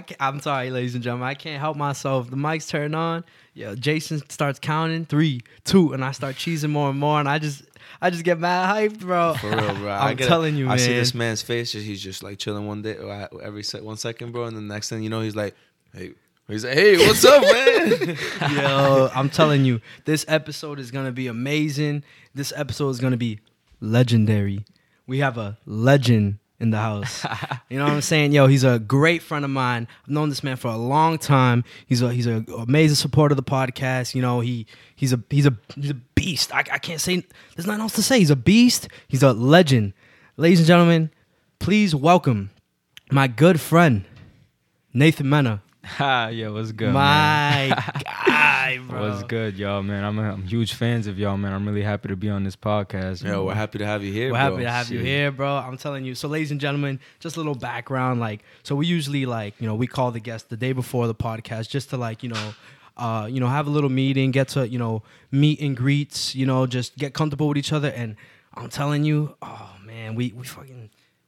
uh, I can't, I'm sorry, ladies and gentlemen. I can't help myself. The mics turn on. Yeah, Jason starts counting three, two, and I start cheesing more and more, and I just, I just get mad hyped, bro. For real, bro. I'm telling you, I see this man's face. He's just like chilling one day, every se- one second, bro. And the next thing you know, he's like, "Hey, he's like, hey, what's up, man?" Yo, I'm telling you, this episode is gonna be amazing. This episode is gonna be legendary. We have a legend in the house. you know what I'm saying? Yo, he's a great friend of mine. I've known this man for a long time. He's a he's a amazing supporter of the podcast. You know, he he's a he's a he's a beast. I, I can't say there's nothing else to say. He's a beast. He's a legend. Ladies and gentlemen, please welcome my good friend Nathan Mena. Ha, yeah, what's good? My guy, bro. What's good, y'all, man? I'm, I'm huge fans of y'all, man. I'm really happy to be on this podcast. Yo, we're happy to have you here. We're bro. happy to have you here, bro. I'm telling you. So, ladies and gentlemen, just a little background. Like, so we usually like, you know, we call the guest the day before the podcast just to like, you know, uh, you know, have a little meeting, get to, you know, meet and greets, you know, just get comfortable with each other. And I'm telling you, oh man, we we fucking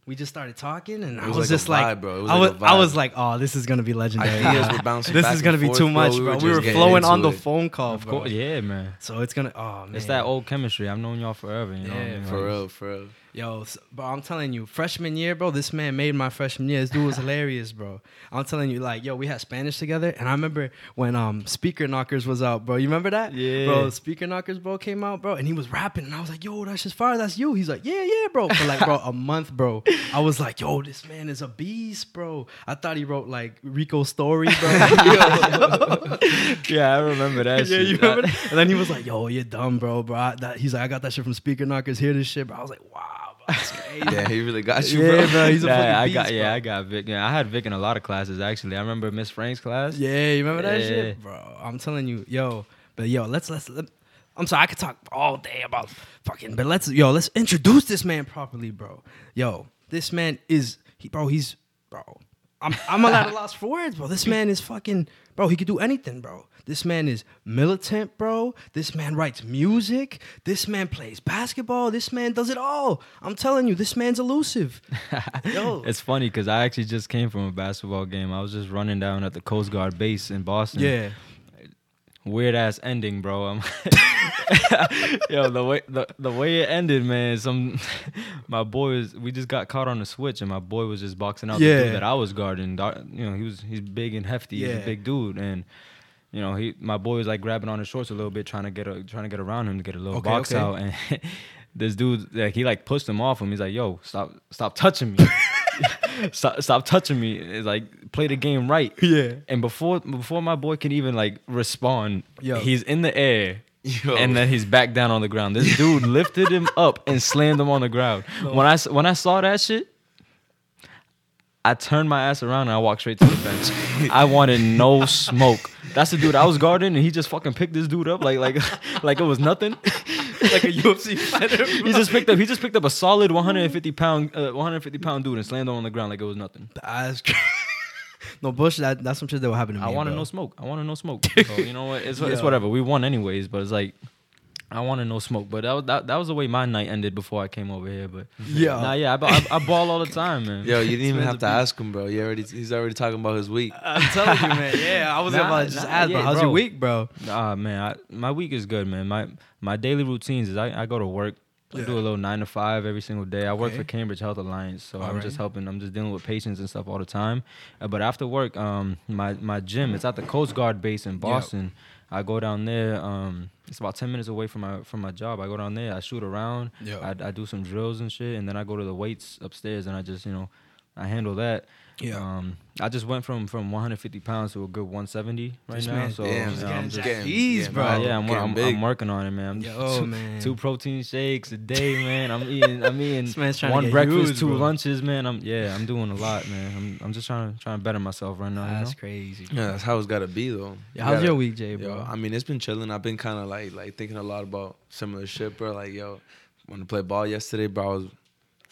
we just started talking, and I was was, like a just like, bro. It was I like was, a I was like, oh, this is gonna be legendary. Ideas were bouncing this back is gonna and be forth, too bro. much, We were bro. We were flowing on into the phone call, Of bro. course, yeah, man. So it's gonna, oh man, It's that old chemistry. I've known y'all forever. You know, what I Yeah, mean? For Like, real, for real. Yo, bro, I'm telling you, freshman year, bro, this man made my freshman year. This dude was hilarious, bro. I'm telling you, like, yo, we had Spanish together, and I remember when um Speaker Knockerz was out, bro. You remember that? Yeah. Bro, Speaker Knockerz, bro, came out, bro, and he was rapping, and I was like, yo, that's just fire, that's you. He's like, yeah, yeah, bro. For like, bro, a month, bro. I was like, yo, this man is a beast, bro. I thought he wrote like Rico's story, bro. yeah, I remember that. yeah, shit. you remember? that? And then he was like, "Yo, you're dumb, bro, bro." I, that, he's like, "I got that shit from Speaker Knockerz. Hear this shit, bro." I was like, "Wow, that's crazy." Yeah, he really got you, Yeah, bro. bro, he's a Yeah, I beast, got yeah. I got Vic. Yeah, I had Vic in a lot of classes actually. I remember Miss Frank's class. Yeah, you remember that Yeah. shit, bro? I'm telling you, yo. But yo, let's let's. Let, I'm sorry, I could talk all day about fucking, but let's yo, let's introduce this man properly, bro. Yo, this man is he, bro. He's bro. I'm I'm a loss for words, bro. This man is fucking, bro. He could do anything, bro. This man is militant, bro. This man writes music. This man plays basketball. This man does it all. I'm telling you, this man's elusive. Yo, It's funny because I actually just came from a basketball game. I was just running down at the Coast Guard base in Boston. yeah. weird ass ending, bro. I'm Yo, the way the, the way it ended, man. Some my boy was we just got caught on the switch, and my boy was just boxing out the Yeah. dude that I was guarding. You know, he was he's big and hefty. He's Yeah. a big dude, and you know he my boy was like grabbing on his shorts a little bit, trying to get a, trying to get around him to get a little Okay, box okay. out, and this dude like he like pushed him off him. He's like, "Yo, stop stop touching me." Stop, stop touching me. It's like play the game right. Yeah. And before before my boy can even like respond, Yo. he's in the air. Yo. And then he's back down on the ground. This dude lifted him up and slammed him on the ground. When I when I saw that shit, I turned my ass around and I walked straight to the bench. I wanted no smoke. That's the dude I was guarding, and he just fucking picked this dude up like like like it was nothing. Like a UFC fighter. he just picked up he just picked up a solid 150 pound uh, 150 pound dude and slammed him on the ground like it was nothing. That's cr- no bush. That that's some shit that will happen to me. I want to bro. know smoke. I want to know smoke. So, you know what? It's, it's whatever. We won anyways, but it's like I want to know smoke. But that, was- that that was the way my night ended before I came over here. But Yeah. nah, yeah, I, ba- I, I ball all the time, man. Yo, you didn't even have to beast. ask him, bro. You already he's already talking about his week. I'm telling you, man. Yeah, I was Nah, about to just nah, ask, yeah, but how's bro. your week, bro? Ah man, I, my week is good, man. My my daily routines is I, I go to work. I do a little nine to five every single day. I work Okay. for Cambridge Health Alliance, so I'm Alright. just helping. I'm just dealing with patients and stuff all the time. Uh, but after work, um, my my gym it's at the Coast Guard base in Boston. I go down there. Um, it's about ten minutes away from my from my job. I go down there. I shoot around. Yeah. I, I do some drills and shit, and then I go to the weights upstairs, and I just you know, I handle that. Yeah. Um, I just went from from 150 pounds to a good 170 right This now. man- so Damn, you know, he's I'm getting just jacked. getting- Jeez, getting bro. uh, yeah, I'm, getting I'm, big. I'm working on it, man. Yo, two, man. two protein shakes a day, man. I'm eating. I'm eating This man's trying to one get breakfast, huge, two bro. lunches, man. I'm yeah, I'm doing a lot, man. I'm I'm just trying to trying to better myself right now. That's you know? crazy. Yeah, that's how it's gotta be though. Yeah, You gotta- your week, Jay, Yo, bro? I mean, it's been chilling. I've been kind of like like thinking a lot about similar shit, bro. Like, yo, when I played ball yesterday, bro, I was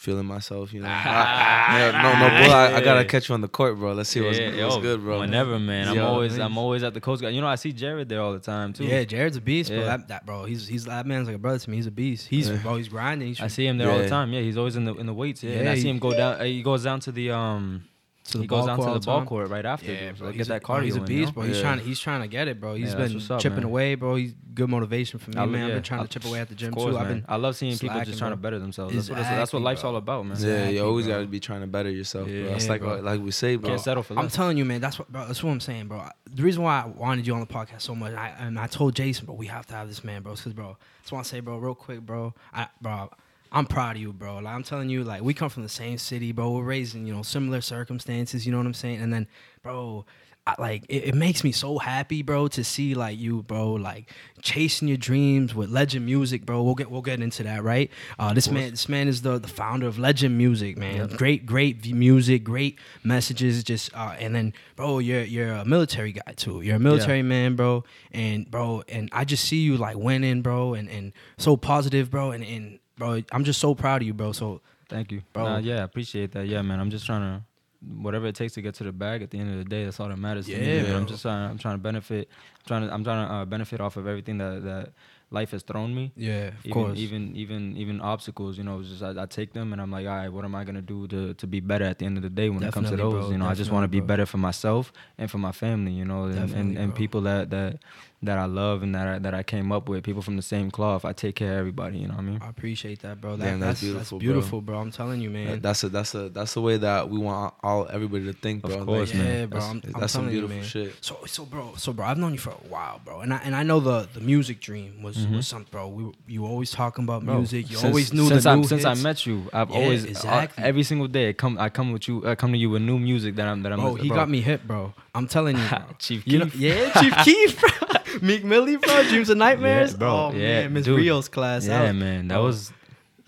feeling myself. You know, I- yeah, no, no, bro. I, I gotta catch you on the court, bro. Let's see what's, Yeah, what's yo, good, bro. Whenever, man. I'm Yo, always nice. I'm always at the Coast Guard. You know, I see Jared there all the time too. yeah, Jared's a beast, bro. That, that bro, he's he's that man's like a brother to me. He's a beast. He's Yeah. bro, he's grinding. He's I see him there all the time. Yeah, he's always in the in the weights. Yeah, and I see he- him go down. uh, He goes down to the um to the he ball goes down court to all the ball court right after. Yeah, bro. bro. Get a, that bro, cardio. he's a in, beast, bro. bro. He's Yeah. trying to he's trying to get it, bro. He's Yeah, that's been up, chipping man. away, bro. He's good motivation for me, I- man. I've been trying to chip away at the gym course, too. I've been I love seeing people just trying to better themselves. That's what, that's what life's bro. all about, man. Yeah, you always gotta be trying to better yourself, bro. Yeah, like like we say, bro. Can't settle for I'm telling you, man. That's what, bro. That's what I'm saying, bro. The reason why I wanted you on the podcast so much, I, and I told Jason, bro, we have to have this man, bro. Because, bro, that's why I say, bro, real quick, bro. I, bro, I'm proud of you, bro. Like I'm telling you, like we come from the same city, bro. We're raised in you know similar circumstances. You know what I'm saying? And then, bro. I, like it, it makes me so happy, bro, to see like you, bro, like chasing your dreams with Legend Music, bro. We'll get we'll get into that, right? Uh, this man, this man is the the founder of Legend Music, man. Great, great music, great messages, just uh, and then, bro, you're you're a military guy too. You're a military man, bro, and bro, and I just see you like winning, bro, and and so positive, bro, and and bro, I'm just so proud of you, bro. So Thank you, Bro. Nah, yeah, I appreciate that. Yeah, man. I'm just trying to, whatever it takes to get to the bag. At the end of the day, that's all that matters to me. Yeah. I'm just trying. I'm trying to benefit. I'm trying to. I'm trying to uh, benefit off of everything that that life has thrown me. yeah, of even, course, even even even obstacles, you know, it's just I, I take them and I'm like, all right, what am I gonna do to to be better at the end of the day when it comes to those? bro, you know, I just want to be better for myself and for my family, you know, and, and, and bro. people that that that I love and that I, that I came up with, people from the same cloth. I take care of everybody, you know what I mean? I appreciate that, bro. That, Damn, that's that's, that's beautiful, beautiful, bro. bro. I'm telling you, man. That- That's a that's a that's the way that we want all everybody to think, bro. Of bro. course, like, man. Yeah, bro. That's- I'm, I'm some telling you, beautiful shit. So, so, bro, so, bro, I've known you for a while, bro, and I and I know the the music dream was was something, bro. We were- you were always talking about Bro, music. You since- always knew since the I, new since I met you. I've Yeah, always uh, exactly. every single day I come I come with you I come to you with new music that I'm that I'm Bro, listening- he got me hit, bro. I'm telling you, bro. Chief You know- yeah, Chief Keef, bro. Meek Millie, bro. Dreams and nightmares, Yeah, bro. Oh yeah, man, Miss. Rios class. Yeah, man, that was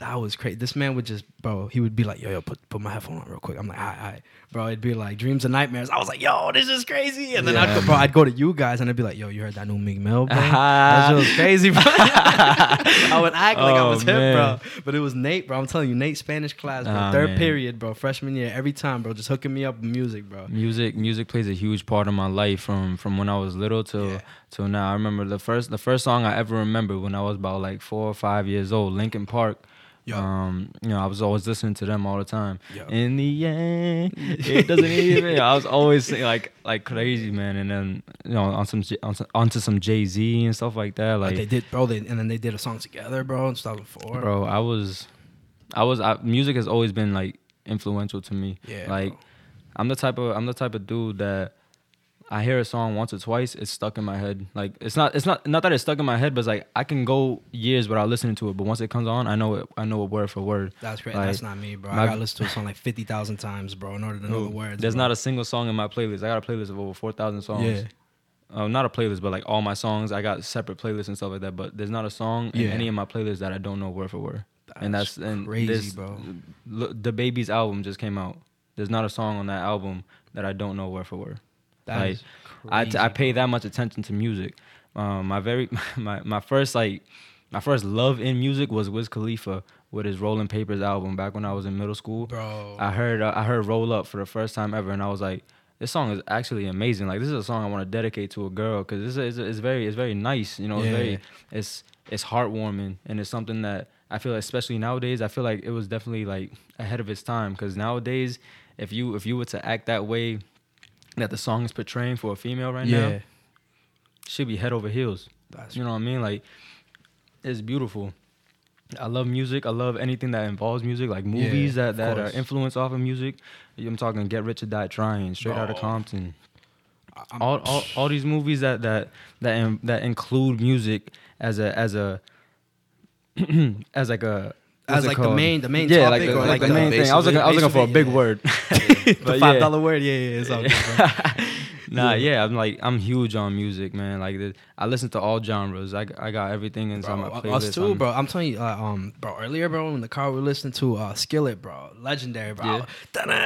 that was crazy. This man would just, bro, he would be like, yo, yo, put put my headphone on real quick. I'm like, all right, all right. Bro, it'd be like dreams and nightmares. I was like, yo, this is crazy. And then I'd go, bro, I'd go to you guys and I'd be like, yo, you heard that new Meek Mill, bro? that was crazy, bro. I would act like I Oh, was him, bro. But it was Nate, bro. I'm telling you, Nate Spanish class, bro. Ah, Third man. period, bro. Freshman year, every time, bro. Just hooking me up with music, bro. music music plays a huge part of my life from from when I was little till Yeah. till now. I remember the first the first song I ever remember when I was about like four or five years old, Linkin Park. Um, you know, I was always listening to them all the time. Yo. In the end, it doesn't even. I was always like like crazy, man. And then you know on some on some, onto some Jay Z and stuff like that. Like Like, they did, bro. They, and then they did a song together, bro, in 2004. bro, I was, I was. I, music has always been like influential to me. Yeah, like bro. I'm the type of I'm the type of dude that I hear a song once or twice, it's stuck in my head. Like it's not it's not not that it's stuck in my head, but it's like I can go years without listening to it, but once it comes on, I know it I know it word for word. That's great. Like, That's not me, bro. my- I gotta listen to a song like 50,000 times, bro, in order to know the words. There's bro. not a single song in my playlist. I got a playlist of over four thousand songs. Yeah. Uh, not a playlist, but like all my songs, I got separate playlists and stuff like that. But there's not a song in any of my playlists that I don't know word for word. and That's that's and crazy, this- bro. The baby's album just came out. There's not a song on that album that I don't know word for word. Like, is I, t- I pay that much attention to music. Um, my very my my first like my first love in music was Wiz Khalifa with his Rolling Papers album back when I was in middle school. bro. I heard uh, I heard Roll Up for the first time ever, and I was like, this song is actually amazing. Like this is a song I want to dedicate to a girl because it's, it's it's very it's very nice. You know, it's Yeah. very it's it's heartwarming, and it's something that I feel especially nowadays. I feel like it was definitely like ahead of its time because nowadays, if you if you were to act that way that the song is portraying for a female right yeah. now, should be head over heels. That's You know what I mean? Like it's beautiful. I love music. I love anything that involves music, like movies Yeah, that, that are influenced off of music. I'm talking Get Rich or Die Trying, Straight Out of Compton. I'm- All, all all these movies that that that in, that include music as a as a as like a As like the main- the main yeah, topic like the, or like like the the main thing. I was looking? I was looking for a big word. the five yeah. word. Yeah, yeah, it's all good. Nah, yeah, I'm like I'm huge on music, man. Like the, I listen to all genres. I, I got everything inside my playlist. us too, I'm- bro. I'm telling you, uh, um, bro. Earlier, bro, in the car we were listening to uh, Skillet, bro, legendary, bro. Yeah. I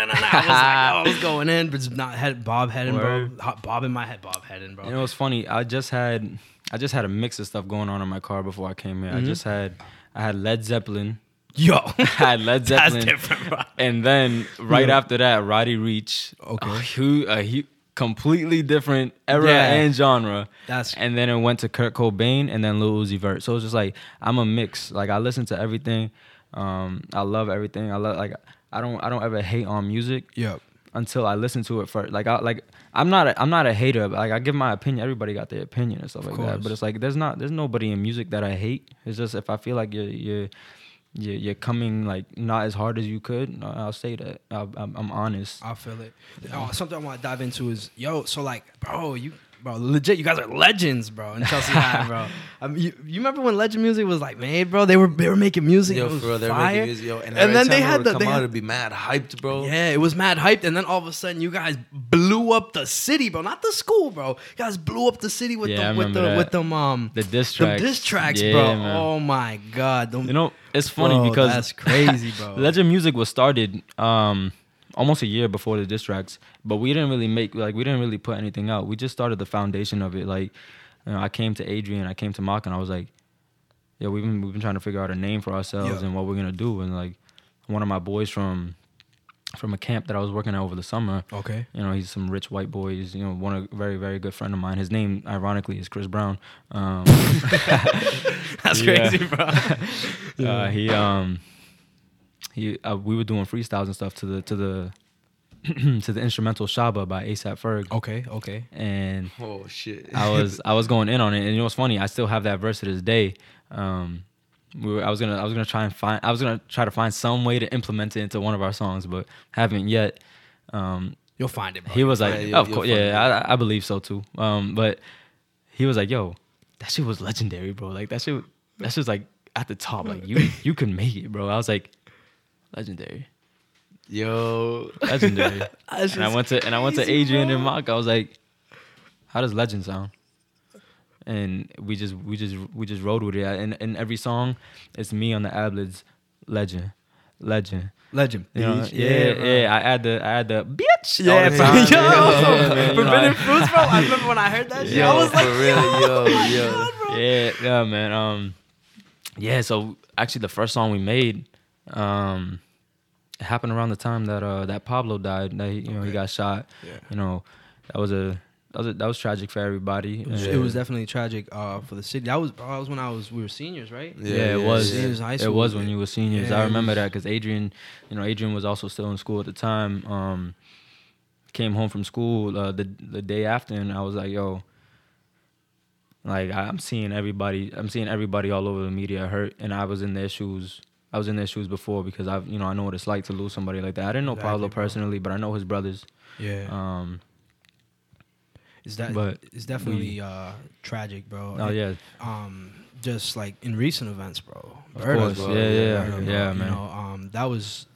was like, oh, I was going in, but not head Bob heading, bro. Bob in my head, Bob heading, bro. You know what's funny? I just had I just had a mix of stuff going on in my car before I came here. I Mm-hmm. just had I had Led Zeppelin. Yo, I had Led that's Zeppelin. different, bro. And then right Yeah. after that, Roddy Ricch. Okay. A, hu- a completely different era Yeah. and genre. That's And then it went to Kurt Cobain and then Lil Uzi Vert. So it's just like I'm a mix. Like I listen to everything. Um, I love everything. I love like I don't I don't ever hate on music. yep. until I listen to it first. Like I like I'm not a, I'm not a hater. But like I give my opinion. Everybody got their opinion and stuff Of like that. But it's like there's not there's nobody in music that I hate. It's just if I feel like you're you're you're, you're coming like not as hard as you could, I'll say that. I'm, I'm honest. I feel it. Oh, something I want to dive into is yo. So like, bro, you bro, legit, you guys are legends, bro, in Chelsea High, bro. I mean, you, you remember when Legend Music was like made, bro? They were they were making music. Yo, for real, they're fire. making music, yo. And, And then they had the- come they out, had- it'd be mad hyped, bro. Yeah, it was mad hyped, and then all of a sudden, you guys blew up the city, bro. Not the school, bro. You guys blew up the city with Yeah, the with the that. with them um The diss tracks. diss tracks, Yeah, bro. man. Oh my god, them, You know, it's funny Bro, because that's crazy, bro. Legend Music was started um, almost a year before the diss tracks, but we didn't really make like we didn't really put anything out. We just started the foundation of it. Like, you know, I came to Adrian, I came to Mock, and I was like, "Yeah, we've been we've been trying to figure out a name for ourselves Yeah. and what we're gonna do." And like, one of my boys from from a camp that I was working at over the summer. okay. You know, he's some rich white boys. You know, one a very very good friend of mine. His name, ironically, is Chris Brown. Um, That's crazy, bro. uh, he um he uh, we were doing freestyles and stuff to the to the to the instrumental Shabba by ASAP Ferg, okay, okay. and Oh shit. I was I was going in on it, and you know what's funny? I still have that verse to this day. Um, we were, I was gonna I was gonna try and find I was gonna try to find some way to implement it into one of our songs, but haven't yet. Um, You'll find it, bro. he was like, you'll- of course, yeah, I, I believe so too. Um, but he was like, yo, that shit was legendary, bro. Like that shit, that shit's like at the top. Like you, you can make it, bro. I was like, legendary, Yo. legendary. That's and I went to and I went to Adrian bro. and Mock. I was like, how does legend sound? And we just we just we just rode with it. And in every song, it's me on the ad-libs, legend, legend. legend. You know, Beach. yeah, bro. yeah, I add the I add the bitch. all Yeah, the bro. time. Yo, Yeah, man, you know, Forbidden Fruits, bro. I remember when I heard that shit. Yo, I was like, for real, yo, yo. yeah, yeah, man. Um, yeah. So actually, the first song we made, um, it happened around the time that uh that Pablo died. That he, you know he got shot. Yeah. You know, that was a that was a, that was tragic for everybody. It was, And- it was definitely tragic uh, for the city. That was bro, that was when I was we were seniors, right? Yeah, it was. yeah. Seniors in high It was when you were seniors. Yeah, I remember that because Adrian, you know, Adrian was also still in school at the time. Um, came home from school uh, the the day after, and I was like, "Yo, like I'm seeing everybody. I'm seeing everybody all over the media hurt, and I was in their shoes. I was in their shoes before because I've, you know, I know what it's like to lose somebody like that. I didn't know Exactly, Pablo bro. personally, but I know his brothers. Yeah, Um, it's that. but it's definitely uh, tragic, bro. oh yeah, Um, just like in recent events, bro. Of Burner, course, bro. yeah, yeah, Burner, bro. yeah, You man. know, um, that was,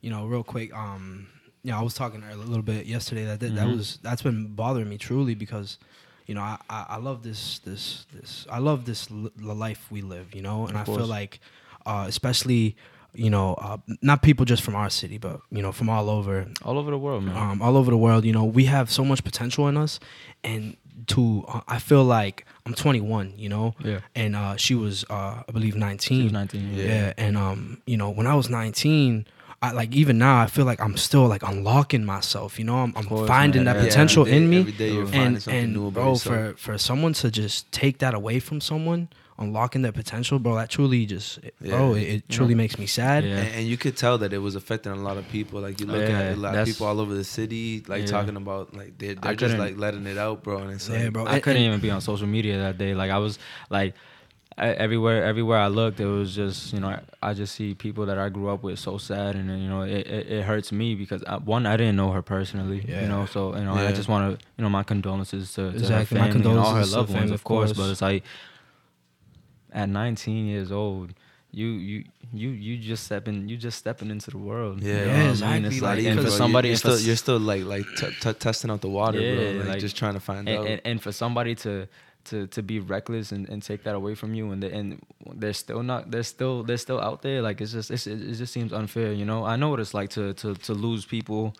you know, real quick. Um, yeah, I was talking a little bit yesterday. That that, that Mhm. was that's been bothering me truly because, you know, I, I, I love this this this I love this l- the life we live. You know, and Of I feel like, uh, especially. You know, uh, not people just from our city, but you know, from all over all over the world, man. um, all over the world. You know, we have so much potential in us, and to uh, I feel like I'm 21. You know, yeah, and uh, she was uh, I believe 19. he was 19. Yeah. Yeah, and um, you know, when I was 19. I, like even now, I feel like I'm still like unlocking myself. You know, I'm, I'm course, finding man. that Yeah, potential every day- in me Every day you're finding and something and new about bro yourself. for for someone to just take that away from someone unlocking their potential bro that truly just it- bro it, it truly Yeah. makes me sad Yeah. And, and you could tell that it was affecting a lot of people. Like you look Yeah, at a lot of people all over the city, like Yeah. talking about like they're, they're just like letting it out, bro. And it's Yeah, like, bro. I And- couldn't and- even be on social media that day. Like I was like I, everywhere, everywhere I looked, it was just you know I, I just see people that I grew up with so sad, and you know it, it, it hurts me because I, one I didn't know her personally, Yeah. you know, so you know I just want to you know my condolences to, to Exactly, her my family and all her loved ones, of of course. course. But it's like at 19 years old, you you you you just stepping you just stepping into the world. Yeah, you know yeah, what I mean? It's like, like, because- and for somebody, you're, still you're still like like t- t- testing out the water, bro. Yeah, Like, like- just trying to find and, out. and, and for somebody to to to be reckless and, and take that away from you and they, and they're still not they're still they're still out there like it's just it's, it it just seems unfair you know i know what it's like to to to lose people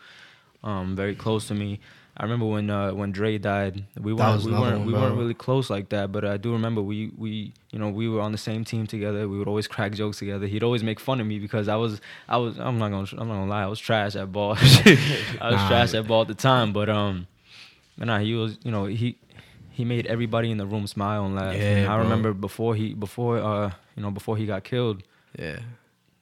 um very close to me i remember when uh when Dre died we weren't we weren't one, we weren't really close like that but i do remember we we you know we were on the same team together we would always crack jokes together he'd always make fun of me because i was i was i'm not gonna i'm not gonna lie i was trash at ball i was Nah. trash at ball at the time but um but nah, he was, you know, he he made everybody in the room smile and laugh. Yeah, and I bro. remember before he before uh you know before he got killed, yeah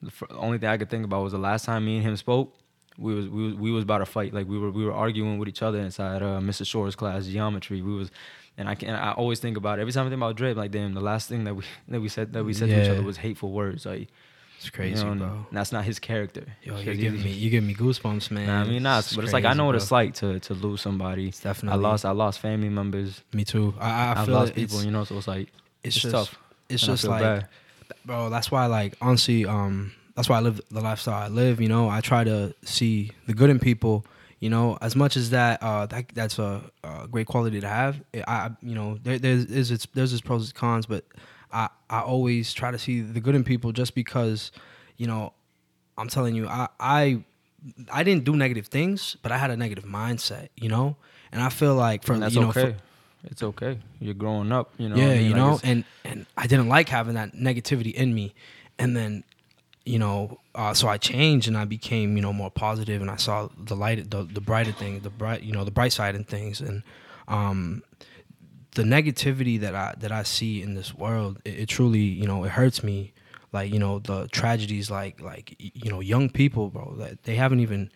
the only thing I could think about was the last time me and him spoke. We was we was, we was about to fight. Like we were we were arguing with each other inside uh, Mr. Shore's class, geometry. We was, and I can I always think about it. every time I think about Dre. Like damn, the last thing that we that we said that we said to each other was hateful words. Like It's crazy, you know, and bro. That's not his character. Yo, he- giving me you giving me goosebumps, man. Nah, I mean, nah, but it's like I know what bro. it's like to to lose somebody. It's definitely. I lost I lost family members. Me too. I, I, feel lost people, you know. So it's like it's it's just tough. It's just like, bad. bro. That's why, like, honestly, um, that's why I live the lifestyle I live. You know, I try to see the good in people. You know, as much as that, uh, that that's a, a great quality to have. I, I you know, there, there's is its there's its pros and cons, but I I always try to see the good in people just because, you know, I'm telling you, I I I didn't do negative things, but I had a negative mindset. You know, and I feel like from that's you know, okay. for- it's okay. You're growing up. You know. yeah, I mean? you Like, know, and and I didn't like having that negativity in me, and then, you know, uh, so I changed and I became you know more positive, and I saw the light, the the brighter thing, the bright, you know, the bright side in things, and um, the negativity that I that I see in this world, it, it truly you know it hurts me. Like you know the tragedies, like like you know young people, bro, that they haven't even,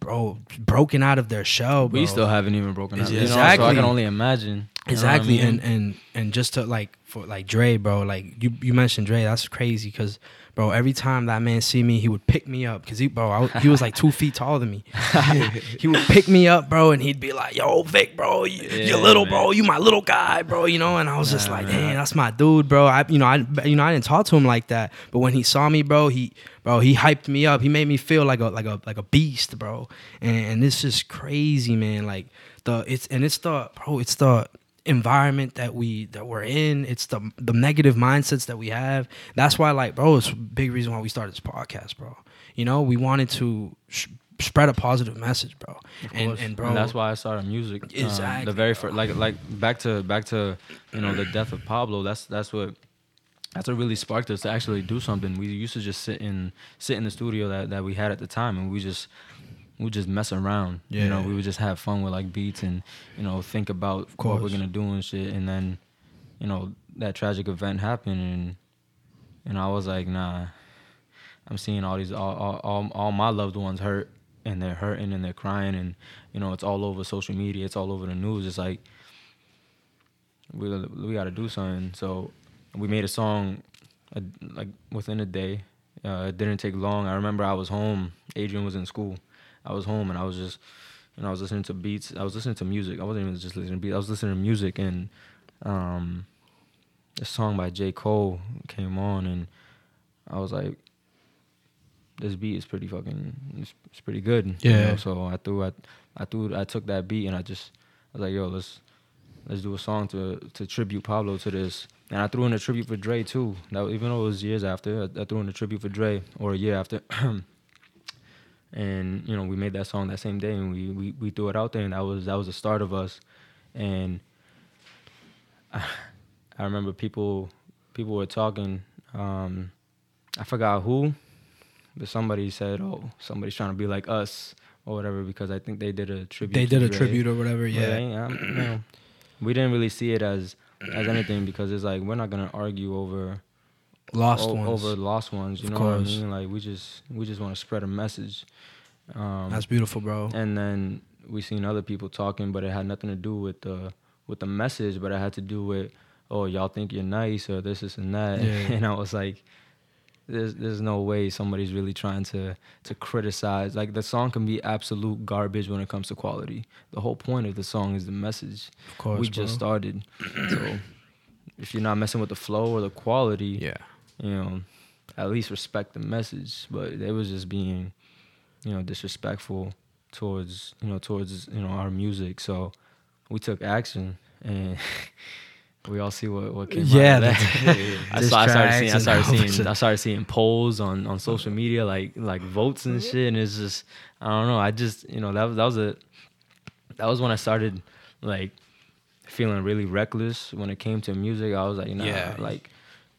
bro, broken out of their shell. Bro. we still haven't even broken up. You know, so I Exactly. can only imagine. You know I Exactly, mean? and and and just to like for like Dre, bro, like you you mentioned Dre, that's crazy because bro, every time that man see me, he would pick me up because he bro, I, he was like two feet taller than me. he would pick me up, bro, and he'd be like, "Yo, Vic, bro, you, Yeah, you're little, man. bro, you my little guy, bro," you know. And I was just like, man. "Damn, that's my dude, bro." I you know I you know I didn't talk to him like that, but when he saw me, bro, he bro he hyped me up. He made me feel like a like a like a beast, bro. And, and it's just crazy, man. Like the it's and it's the bro, it's the environment that we that we're in it's the the negative mindsets that we have that's why like bro it's a big reason why we started this podcast bro you know we wanted to sh- spread a positive message bro and and bro that's why I started music. Um, Exactly, the very first, like like back to back to you know the death of Pablo. That's that's what that's what really sparked us to actually do something. We used to just sit in sit in the studio that, that we had at the time, and we just we just mess around. You know, Yeah. we would just have fun with like beats and you know think about what we're gonna do and shit. And then you know that tragic event happened, and and I was like, nah. I'm seeing all these all, all all all my loved ones hurt and they're hurting and they're crying and you know it's all over social media it's all over the news it's like we we got to do something so we made a song uh, like within a day uh, it didn't take long i remember i was home adrian was in school i was home and i was just you know i was listening to beats i was listening to music i wasn't even just listening to beats i was listening to music and um a song by j cole came on and i was like this beat is pretty fucking it's, it's pretty good. you Yeah. know? So I threw I, I threw I took that beat and I just I was like, yo, let's let's do a song to to tribute Pablo to this. And I threw in a tribute for Dre too. That even though it was years after, I, I threw in a tribute for Dre or a year after. and you know, we made that song that same day and we, we we threw it out there and that was that was the start of us. And I, I remember people people were talking. Um, I forgot who, but somebody said, "Oh, somebody's trying to be like us or whatever," because I think they did a tribute. they did a Dre. tribute or whatever yeah I you know, we didn't really see it as as anything because it's like we're not gonna argue over lost o- ones over lost ones. You Of know what I mean? Like we just we just want to spread a message. Um, that's beautiful bro and then we seen other people talking, but it had nothing to do with the with the message, but it had to do with oh y'all think you're nice or this, this and that, Yeah. and I was like, there's there's no way somebody's really trying to to criticize. Like the song can be absolute garbage when it comes to quality. The whole point of the song is the message. of course we just started, so if you're not messing with the flow or the quality, yeah you know, at least respect the message. But they was just being, you know, disrespectful towards, you know, towards, you know, our music. So we took action and we all see what, what came Yeah, out of that. yeah. I, saw, I started seeing I started seeing I started seeing polls on, on social media like like votes and shit and it's just I don't know I just you know that was that was a that was when I started like feeling really reckless when it came to music I was like nah Yeah. like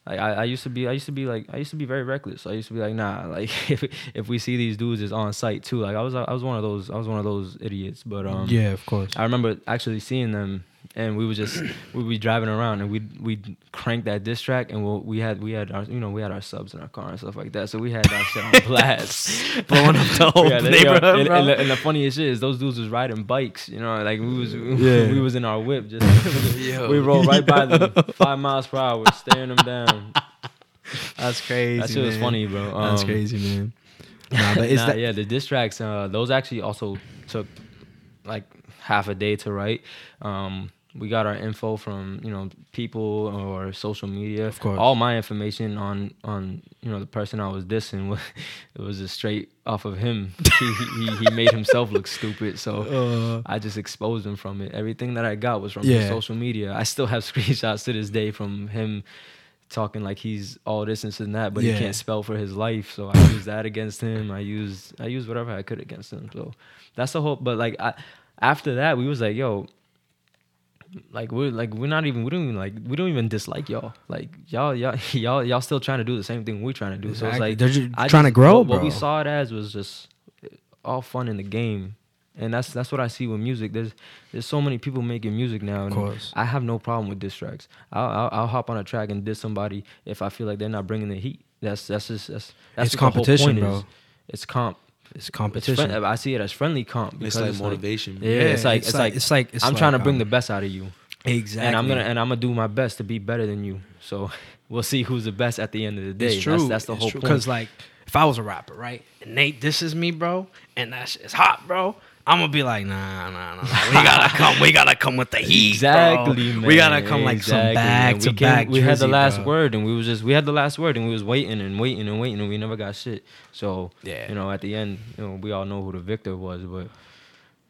like I, I used to be I used to be like I used to be very reckless. I used to be like nah like if if we see these dudes is on site too. Like I was I was one of those I was one of those idiots. But um yeah of course. I remember actually seeing them and we would just we'd be driving around and we'd we'd crank that diss track and we'll, we had we had our you know we had our subs in our car and stuff like that so we had that shit on blast Blowing up the whole Yeah, neighborhood, and, and the, and the funniest shit is those dudes was riding bikes you know like we was Yeah. we was in our whip just we rolled right by them five miles per hour staring them down That's crazy. that shit was funny bro That's Um, crazy, man. Nah, but is nah, that yeah, the diss tracks, uh, those actually also took like half a day to write. Um, we got our info from you know people or social media. Of course. all my information on on you know the person I was dissing was it was just straight off of him. he, he he made himself look stupid, so Uh, I just exposed him from it. Everything that I got was from Yeah. his social media. I still have screenshots to this day from him talking like he's all this and this and that, but Yeah. he can't spell for his life. So I used that against him. I used I used whatever I could against him. So that's the whole. But like I, after that, we was like, yo. Like we're like we're not even we don't even like we don't even dislike y'all like y'all y'all y'all y'all still trying to do the same thing we're trying to do so it's like They're just I trying to grow, what, what we saw it as was just all fun in the game and that's that's what I see with music. There's there's so many people making music now, and course. I have no problem with diss tracks. I'll, I'll I'll hop on a track and diss somebody if I feel like they're not bringing the heat. That's that's just that's that's It's what the whole competition, bro. Is. It's comp. It's It's competition. friend, I see it as friendly comp. It's like it's motivation. yeah, it's like it's, like, it's like it's I'm like, trying to bring um, the best out of you, exactly. and I'm gonna and I'm gonna do my best to be better than you. So we'll see who's the best at the end of the day. It's true. That's, that's the whole point. Because like, if I was a rapper, right, and Nate is me, bro, and that shit is hot, bro. I'm gonna be like, nah, nah, nah, nah. We gotta come. We gotta come with the heat, Exactly, bro. man. We gotta come like some back to came- back. We had the last bro. word, and we was just we had the last word, and we was waiting and waiting and waiting, and we never got shit. So Yeah. you know, at the end, you know, we all know who the victor was, but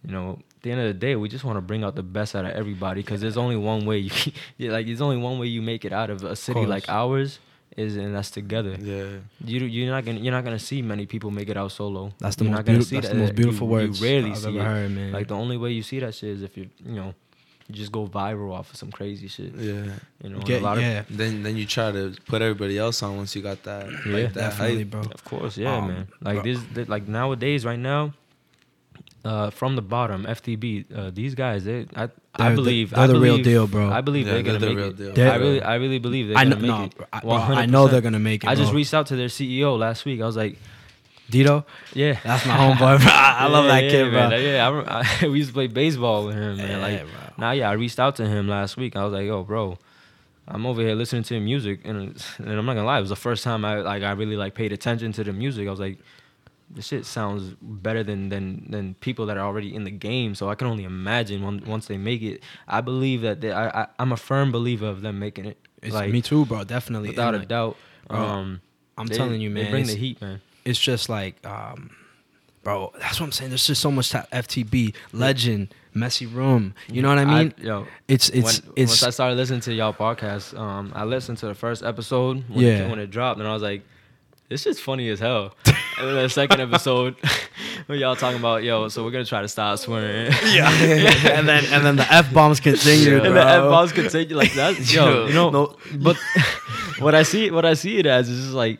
you know, at the end of the day, we just want to bring out the best out of everybody because there's only one way you yeah, like there's only one way you make it out of a city course. like ours is and that's together. Yeah. You you're not gonna you're not gonna see many people make it out solo. That's the You're most not gonna beautiful. see That's that. the most You- beautiful you, words rarely I've see ever it. heard, man. Like the only way you see that shit is if you you know you just go viral off of some crazy shit. Yeah. You know, and Get- a lot of. yeah, Then then you try to put everybody else on once you got that. Yeah, like that definitely, hype. bro. of of course, yeah, Um, man. Like bro. this, th- like nowadays, right now, uh, from the bottom, FTB, uh, these guys, they, I, I They're the- believe, they're I the real deal, bro. I believe Yeah, they're gonna the make real it. deal. They're- I really, I really believe they're I know, gonna no, make it. I, bro, I know they're gonna make it. I just reached out to their CEO last week. I was like, Dito. yeah, That's my homeboy. Bro. I love Yeah, that yeah, kid, bro. man. Yeah, I, I, we used to play baseball with him, man. Yeah, like, bro. now, yeah, I reached out to him last week. I was like, yo, bro, I'm over here listening to music, and, and I'm not gonna lie, it was the first time I like I really like paid attention to the music. I was like, this shit sounds better than than than people that are already in the game. So I can only imagine when, once they make it. I believe that they, I, I I'm a firm believer of them making it. It's like me too, bro. Definitely. without And, a like, doubt. bro, Um, I'm they- telling you, man. they bring the heat, man. it's just like, um, bro, that's what I'm saying. There's just so much to FTB, legend, messy room. You know what I mean? yo, it's it's when, it's once I started listening to y'all podcast, um, I listened to the first episode when, Yeah. it, when it dropped, and I was like, "This shit's funny as hell." and then the second episode, when y'all talking about, "Yo, so we're gonna try to stop swearing." yeah, and then and then the f bombs continue, and bro. the F bombs continue like that's yo, Yo, you know. no- But what I see, what I see it as is just like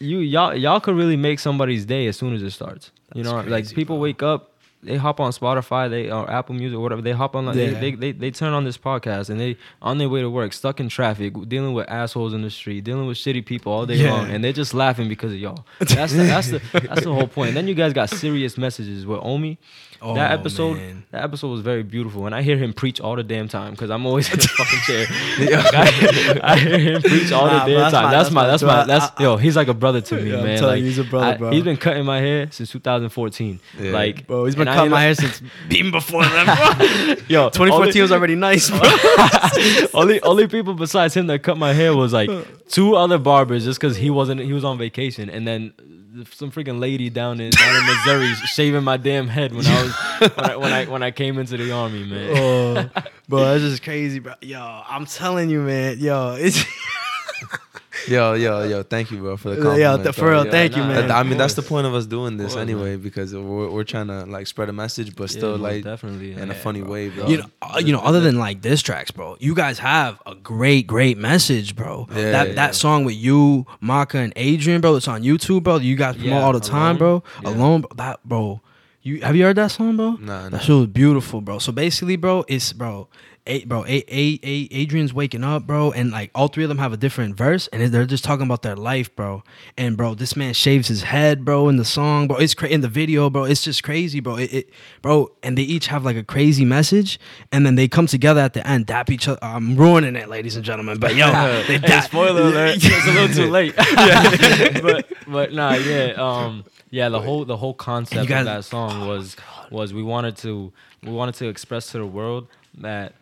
you y'all y'all could really make somebody's day as soon as it starts. you That's know, like people bro. wake up, they hop on Spotify, they or Apple Music, whatever. They hop on, like, Yeah. they, they, they they turn on this podcast and they on their way to work, stuck in traffic, dealing with assholes in the street, dealing with shitty people all day Yeah. long, and they're just laughing because of y'all. That's the, that's the that's the whole point. then you guys got serious messages with Omi. Oh, that episode, man. that episode was very beautiful, and I hear him preach all the damn time because I'm always in the fucking chair. I, I hear him preach all Nah, the damn that's time. my- that's my, that's that's my- my, that's I- yo. He's like a brother to me, Yeah, I'm man. telling like you, he's a brother, I- bro. He's been cutting my hair since 2014. Yeah. Like, Bro, he's been and I cutting my hair since even before then, bro. Yo, 2014 was already nice, bro. only only people besides him that cut my hair was like two other barbers just because he wasn't he was on vacation and then some freaking lady down in down in Missouri shaving my damn head when I was when I when I, when I came into the army man. oh, bro, that's just crazy, bro. Yo, I'm telling you, man. Yo, it's Yo, yo, yo, thank you, bro, for the Yeah, compliment. th- for real, Yeah, thank you, man. I mean, that's the point of us doing this course, anyway, man. because we're, we're trying to like spread a message, but still most like definitely in a yeah. funny way, bro. you know, uh, you know, other than like diss tracks, bro, you guys have a great, great message, bro. Yeah, that yeah, that song with you, Maka, and Adrian, bro, it's on YouTube, bro. You guys promote Yeah, all the time, Alone. bro. Yeah. Alone, bro, that, bro. You have you heard that song, bro? Nah, nah. That shit was beautiful, bro. So basically, bro, it's bro, a, bro, a, a, a, Adrian's waking up, bro, and like all three of them have a different verse, and they're just talking about their life, bro. And bro, this man shaves his head, bro, in the song, bro. It's cra- in the video, bro. It's just crazy, bro. It, it, bro, and they each have like a crazy message, and then they come together at the end, dap each other. I'm ruining it, ladies and gentlemen, but yo, they Hey, dap. spoiler alert! it's a little too late. but but nah, yeah, um, yeah. The whole the whole concept guys- of that song was was we wanted to we wanted to express to the world that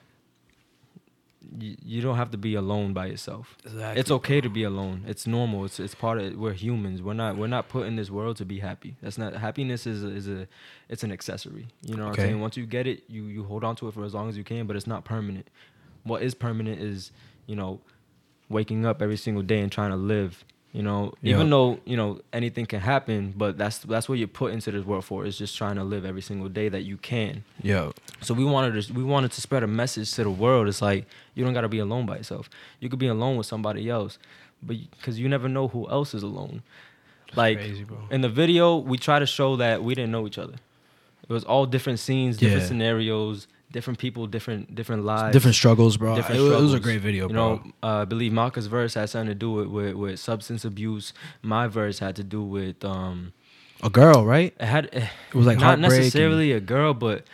you, you don't have to be alone by yourself. Exactly, it's okay to be alone. It's normal. It's it's part of it. We're humans. We're not we're not put in this world to be happy. That's not happiness is a, is a it's an accessory. You know what Okay. I'm saying? Once you get it, you you hold on to it for as long as you can, but it's not permanent. What is permanent is, you know, waking up every single day and trying to live. You know, Yeah. even though you know anything can happen, but that's that's what you're put into this world for. Is just trying to live every single day that you can. Yeah. So we wanted to we wanted to spread a message to the world. It's like you don't got to be alone by yourself. You could be alone with somebody else, but because you never know who else is alone. Like crazy, in the video, we try to show that we didn't know each other. It was all different scenes, different Yeah. scenarios, different people, different different lives, different struggles, bro. different it, was- it was a great video, You bro. know, uh, I believe Malka's verse had something to do with, with with substance abuse. My verse had to do with um, a girl, right? it had It was like not heartbreak and- necessarily a girl, but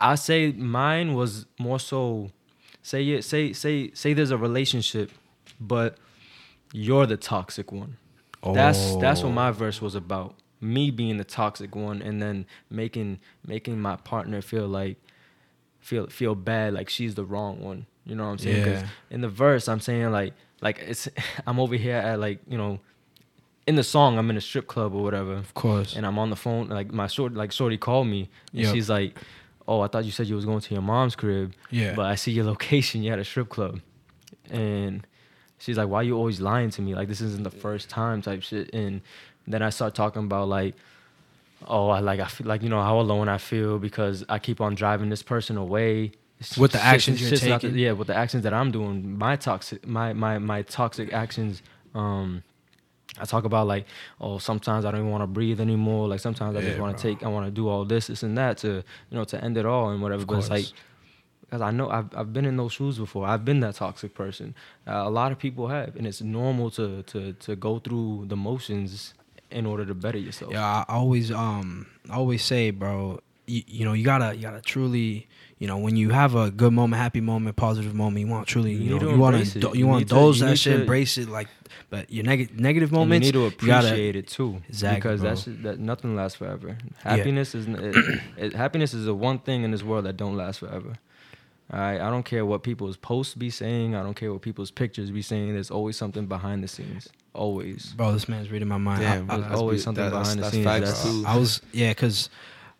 I say mine was more so say it say say say there's a relationship, but you're the toxic one. That's that's what Oh. my verse was about. Me being the toxic one and then making making my partner feel like feel feel bad like she's the wrong one. You know what I'm saying? 'Cause Yeah. in the verse I'm saying like like it's I'm over here at like, you know, in the song I'm in a strip club or whatever Of course. and I'm on the phone. Like my short, like shorty called me, and Yep. she's like, "Oh, I thought you said you was going to your mom's crib, Yeah. but I see your location. You had a strip club." And she's like, "Why are you always lying to me? Like this isn't the first time, type shit." And then I start talking about like, "Oh, I like I feel like you know how alone I feel because I keep on driving this person away." With the Shit's- actions you're not the- taking? yeah, with the actions that I'm doing, my toxic, my my my toxic actions. Um, I talk about like, oh, sometimes I don't even want to breathe anymore. Like sometimes I just want to take, I want to do all this, this and that to, you know, to end it all and whatever. Of but it's like, because I know I've I've been in those shoes before. I've been that toxic person. Uh, a lot of people have, and it's normal to to to go through the motions in order to better yourself. Yeah, I always um I always say, bro, you, you know, you gotta you gotta truly, you know, when you have a good moment, happy moment, positive moment, you want truly, You you, know, you want to, you, You want those that shit, to- embrace it. Like, but your neg- negative moments, you need to you gotta- appreciate it too, Exactly, because bro. that's that nothing lasts forever. Happiness is it, it, happiness is the one thing in this world that don't last forever. All right, I don't care what people's posts be saying. I don't care what people's pictures be saying. There's always something behind the scenes. Always. bro, this man's reading my mind. Damn, I, I, There's always be- something that- that's- behind the that's scenes. facts, That's- too. I was yeah, cause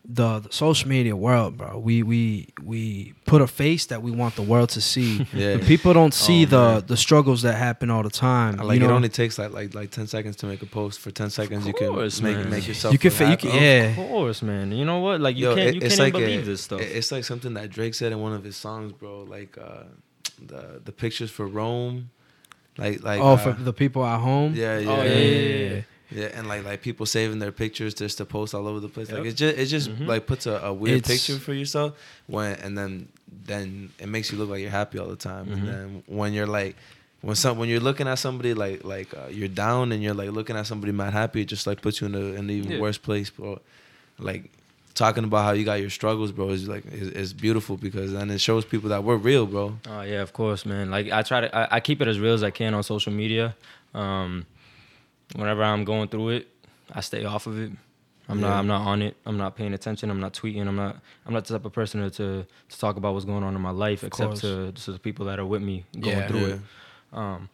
the, the social media world, bro. We we we put a face that we want the world to see. Yeah. But people don't see Oh, the man. the struggles that happen all the time. Like you know? it only takes like like like ten seconds to make a post. For ten seconds, you can make man. make yourself. You can feel fa- you can- yeah. Of course, man. You know what? Like you Yo, can't it- you it's can't like even believe a- this stuff. it- It's like something that Drake said in one of his songs, bro. Like uh, the the pictures for Rome, like like oh, uh, for the people at home. yeah yeah Oh, yeah, yeah, yeah, yeah, yeah. Yeah, and like like people saving their pictures just to post all over the place. Like it just it just Mhm. like puts a, a weird It's- picture for yourself when and then then it makes you look like you're happy all the time. Mhm. And then when you're like when some when you're looking at somebody like like uh, you're down and you're like looking at somebody mad happy, it just like puts you in a in an even Yeah. worse place, bro. Like talking about how you got your struggles, bro, is like is, is beautiful because then it shows people that we're real, bro. Oh yeah, of course, man. Like I try to, I, I keep it as real as I can on social media. Um, whenever I'm going through it, I stay off of it. I'm not, I'm not on it. I'm not paying attention. I'm not tweeting. I'm not, I'm not the type of person to to, to talk about what's going on in my life, except to, to the people that are with me going Yeah. through Yeah. it. Um,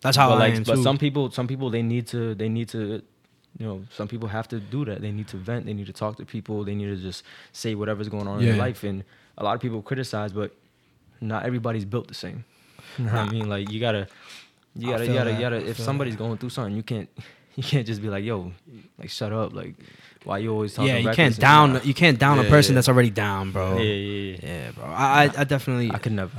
That's how but I like, am but too. some people, some people, they need to, they need to, you know, some people have to do that. They need to vent. They need to talk to people. They need to just say whatever's going on in their life. And a lot of people criticize, but not everybody's built the same. You know what I mean? Like you gotta, you I gotta, you gotta, you gotta. If somebody's that. going through something, you can't, you can't just be like, yo, like shut up. Like, why you always talking? yeah, you can't down stuff? you can't down a person yeah. that's already down, bro. Yeah, yeah, yeah. Yeah, bro. I I, I definitely I could never.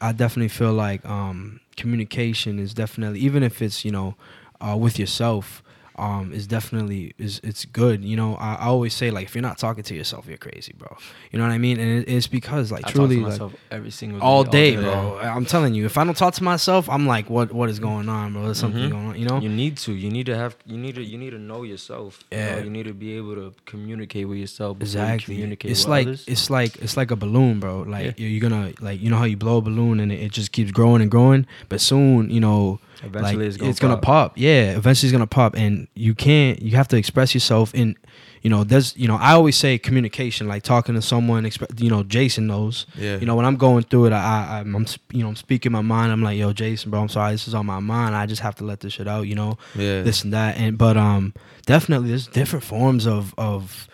I definitely feel like um, communication is definitely even if it's you know uh, with yourself. Um, is definitely is it's good. You know, I, I always say like if you're not talking to yourself, you're crazy, bro. You know what I mean? And it, it's because like I truly like, every single all day, day, bro. I'm telling you, if I don't talk to myself, I'm like, what what is going on, bro? There's something Mhm. going on. You know? You need to. You need to have. You need to. You need to know yourself. You, know, Yeah. you need to be able to communicate with yourself. before you Exactly. Communicate It's like others. it's like it's like a balloon, bro. Like you're, you're gonna like you know how you blow a balloon and it, it just keeps growing and growing, but soon you know Eventually, like, it's gonna, pop. Yeah, eventually it's gonna pop, and you can't. You have to express yourself in. You know, there's. You know, I always say communication, like talking to someone. Exp- you know, Jason knows. Yeah. You know, when I'm going through it, I, I I'm, I'm you know I'm speaking my mind. I'm like, yo, Jason, bro, I'm sorry, this is on my mind. I just have to let this shit out. You know, Yeah. this and that. And but um, definitely there's different forms of of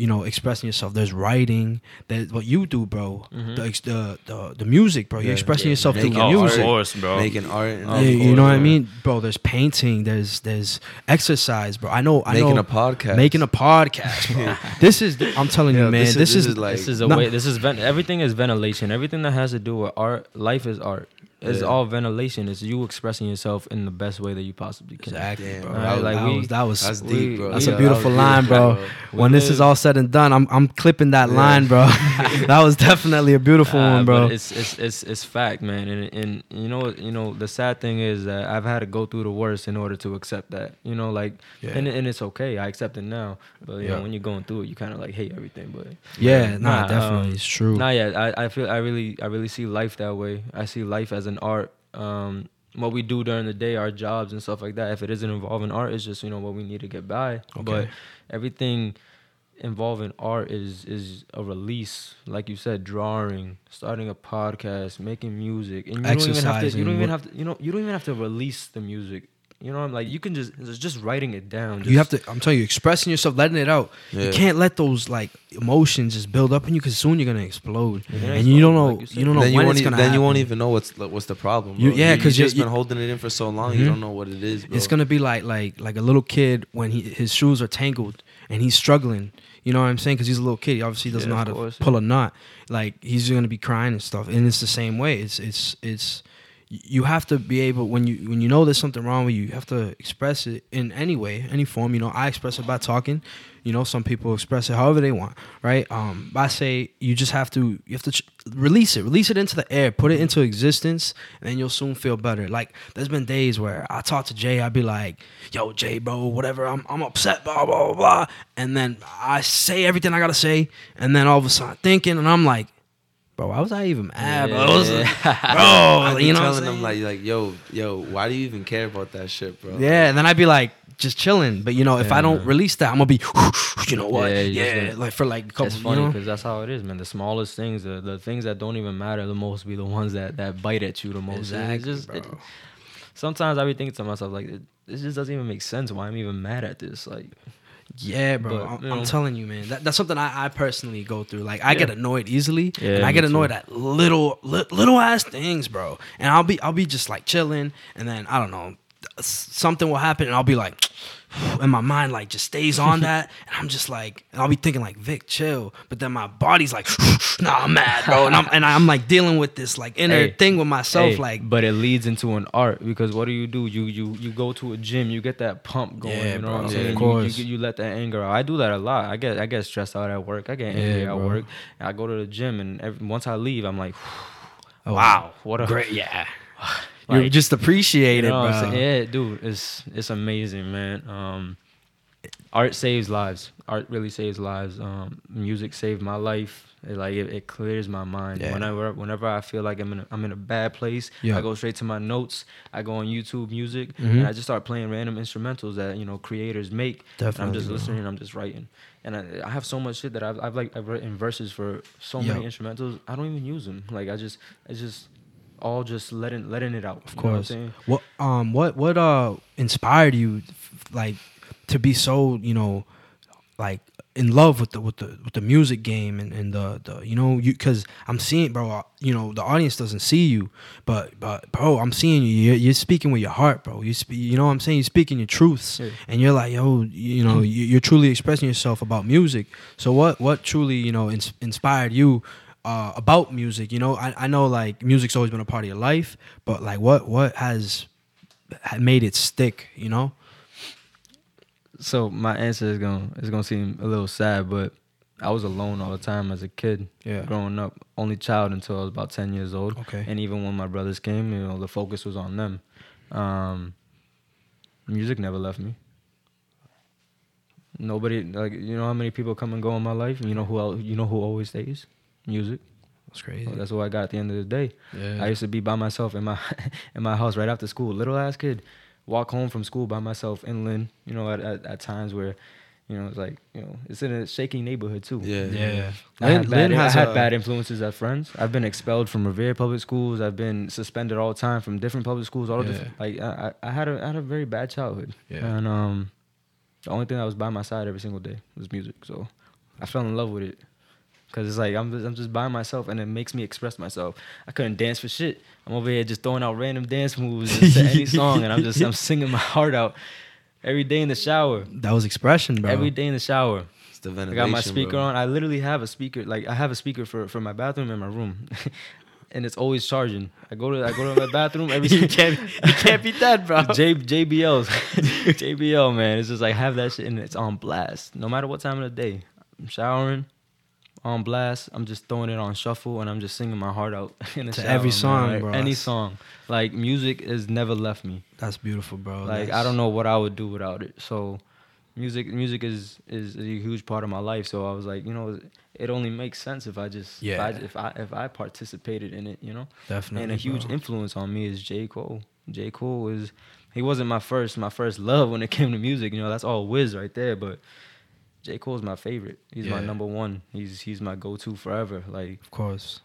you know expressing yourself. There's writing. There's what you do, bro. Mhm. The, the the the music, bro. You're Yeah. expressing Yeah, yourself through making your art. music. Of course, bro. Making art and Of Yeah, you know course, what I mean, bro. There's painting. There's there's exercise, bro. I know. I making know. a podcast. making a podcast, bro. this is. I'm telling you, man. This, is, like this is a No. way. This is ven- everything is ventilation. Everything that has to do with art, life is art. It's Yeah. all ventilation. It's you expressing yourself in the best way that you possibly can. exactly, bro. bro. That, was- Like, that we- was that was that's we- deep, bro. That's Yeah, a beautiful was line, deep, bro. We when this is all said and done, I'm I'm clipping that Yeah. line, bro. that was definitely a beautiful Ah, one, bro. It's it's it's it's fact, man. And and you know you know the sad thing is that I've had to go through the worst in order to accept that. You know, like Yeah. and and it's okay. I accept it now. But you Yeah. know when you're going through it, you kind of like hate everything. But yeah, nah, Nah, definitely, um, it's true. Nah, yeah, I, I feel I really I really see life that way. I see life as an art. Um, what we do during the day, our jobs and stuff like that. If it isn't involving art, it's just you know what we need to get by. Okay. But everything involving art is is a release, like you said, drawing, starting a podcast, making music, and you don't even have to. You don't even have to. You know, you don't even have to release the music. You know, I'm like you can just it's just writing it down. you have to. I'm telling you, expressing yourself, letting it out. You can't let those like emotions just build up in you, because soon you're gonna explode, You're gonna and you don't know. like you said. you don't know then you when won't it's e- gonna. then you won't even know what's what's the problem. You- yeah, because you you- just you- been holding it in for so long. Mhm. You don't know what it is, bro. It's gonna be like like like a little kid when he his shoes are tangled and he's struggling. You know what I'm saying? Because he's a little kid. He obviously doesn't Yeah, know how of to course, pull a knot. Like he's gonna be crying and stuff. And it's the same way. It's it's it's you have to be able when you when you know there's something wrong with you, you have to express it in any way, any form. You know, I express it by talking. You know, some people express it however they want, right? Um, I say you just have to you have to ch- release it, release it into the air, put it into existence, and you'll soon feel better. Like there's been days where I talk to Jay, I'd be like, "Yo, Jay, bro, whatever, I'm I'm upset, blah blah blah,", blah. and then I say everything I gotta say, and then all of a sudden I'm thinking, and I'm like, "Bro, why was I even mad, bro?" It was- Yeah. bro, I you know, what I'm telling them like like yo yo, why do you even care about that shit, bro? Yeah, and then I'd be like, just chilling. But you know, if I don't man. release that, I'm gonna be, you know what? Yeah, Yeah, you like for like a couple. It's you funny know? because that's how it is, man. The smallest things, the, the things that don't even matter the most, be the ones that, that bite at you the most. Exactly, just, it- bro. sometimes I be thinking to myself like, it, this just doesn't even make sense. Why I'm even mad at this? Like, Yeah, bro. But, I'm, you I'm telling you, man. That, that's something I, I personally go through. Like, I Yeah. get annoyed easily, Yeah, and I get too. annoyed at little, li- little ass things, bro. And I'll be, I'll be just like chilling, and then I don't know, something will happen, and I'll be like, and my mind like just stays on that, and I'm just like, and I'll be thinking like, Vic, chill. But then my body's like, nah, I'm mad, bro, and I'm, and I'm like dealing with this like inner Hey, thing with myself, hey, like, but it leads into an art because what do you do? You you you go to a gym, you get that pump going. Yeah, you know bro, what I'm of saying? You- course. You, you, let that anger out. I do that a lot. I get I get stressed out at work. I get angry Yeah, at bro. work. I go to the gym, and every, once I leave, I'm like, oh, wow, what a great, yeah. Like, you just appreciate You it, know I'm bro. Yeah, dude, it's it's amazing, man. Um, art saves lives. Art really saves lives. Um, music saved my life. It, like it, it clears my mind. Yeah. Whenever whenever I feel like I'm in a, I'm in a bad place, Yeah. I go straight to my notes. I go on YouTube Music Mhm. and I just start playing random instrumentals that you know creators make. And I'm just bro. listening. and I'm just writing. And I, I have so much shit that I've, I've like I've written verses for so Yeah. many instrumentals. I don't even use them. Like I just it's just all just letting letting it out. Of know what course. What um what what uh inspired you like to be so you know like in love with the with the with the music game and, and the the you know you because I'm seeing bro uh, you know the audience doesn't see you but but bro I'm seeing you you're, you're speaking with your heart bro you speak you know what I'm saying you're speaking your truths Yeah. and you're like yo you know you- you're truly expressing yourself about music so what what truly you know ins- inspired you uh, about music you know I, I know like music's always been a part of your life but like what what has made it stick you know So my answer is gonna is gonna seem a little sad, but I was alone all the time as a kid. Yeah. Growing up, only child until I was about ten years old. Okay. And even when my brothers came, you know, the focus was on them. Um, music never left me. Nobody like you know how many people come and go in my life. You know who el- you know who always stays. Music. That's crazy. So that's what I got at the end of the day. yeah. I used to be by myself in my in my house right after school. Little ass kid, walk home from school by myself in Lynn. You know, at, at, at times where, you know, it's like you know, it's in a shaky neighborhood too. Yeah. yeah. I Lynn, had, bad, I had a- bad influences as friends. I've been expelled from Revere public schools. I've been suspended all the time from different public schools. All the Yeah. different, like I, I I had a I had a very bad childhood. Yeah. And um, the only thing that was by my side every single day was music. So I fell in love with it. Cause it's like I'm just, I'm just by myself and it makes me express myself. I couldn't dance for shit. I'm over here just throwing out random dance moves to any song and I'm just I'm singing my heart out every day in the shower. That was expression, bro. Every day in the shower. It's the ventilation. I got my speaker bro. on. I literally have a speaker. Like I have a speaker for, for my bathroom and my room, and it's always charging. I go to I go to my bathroom every. you can't you can't beat that, bro. J JBLs, JBL man. It's just like have that shit and it's on blast. No matter what time of the day, I'm showering, on blast. I'm just throwing it on shuffle and I'm just singing my heart out in the To shower, every song, Like, bro. Any song, like music has never left me. That's beautiful, bro. Like I don't know what I would do without it. So music music is is a huge part of my life. So I was like, you know, it only makes sense if I just Yeah. if I if I if I participated in it, you know. Definitely. and a huge bro. influence on me is J. Cole. J. Cole is he wasn't my first my first love when it came to music, you know, that's all whiz right there, but J. Cole's my favorite. He's my number one. He's he's my go to forever. Like Of course.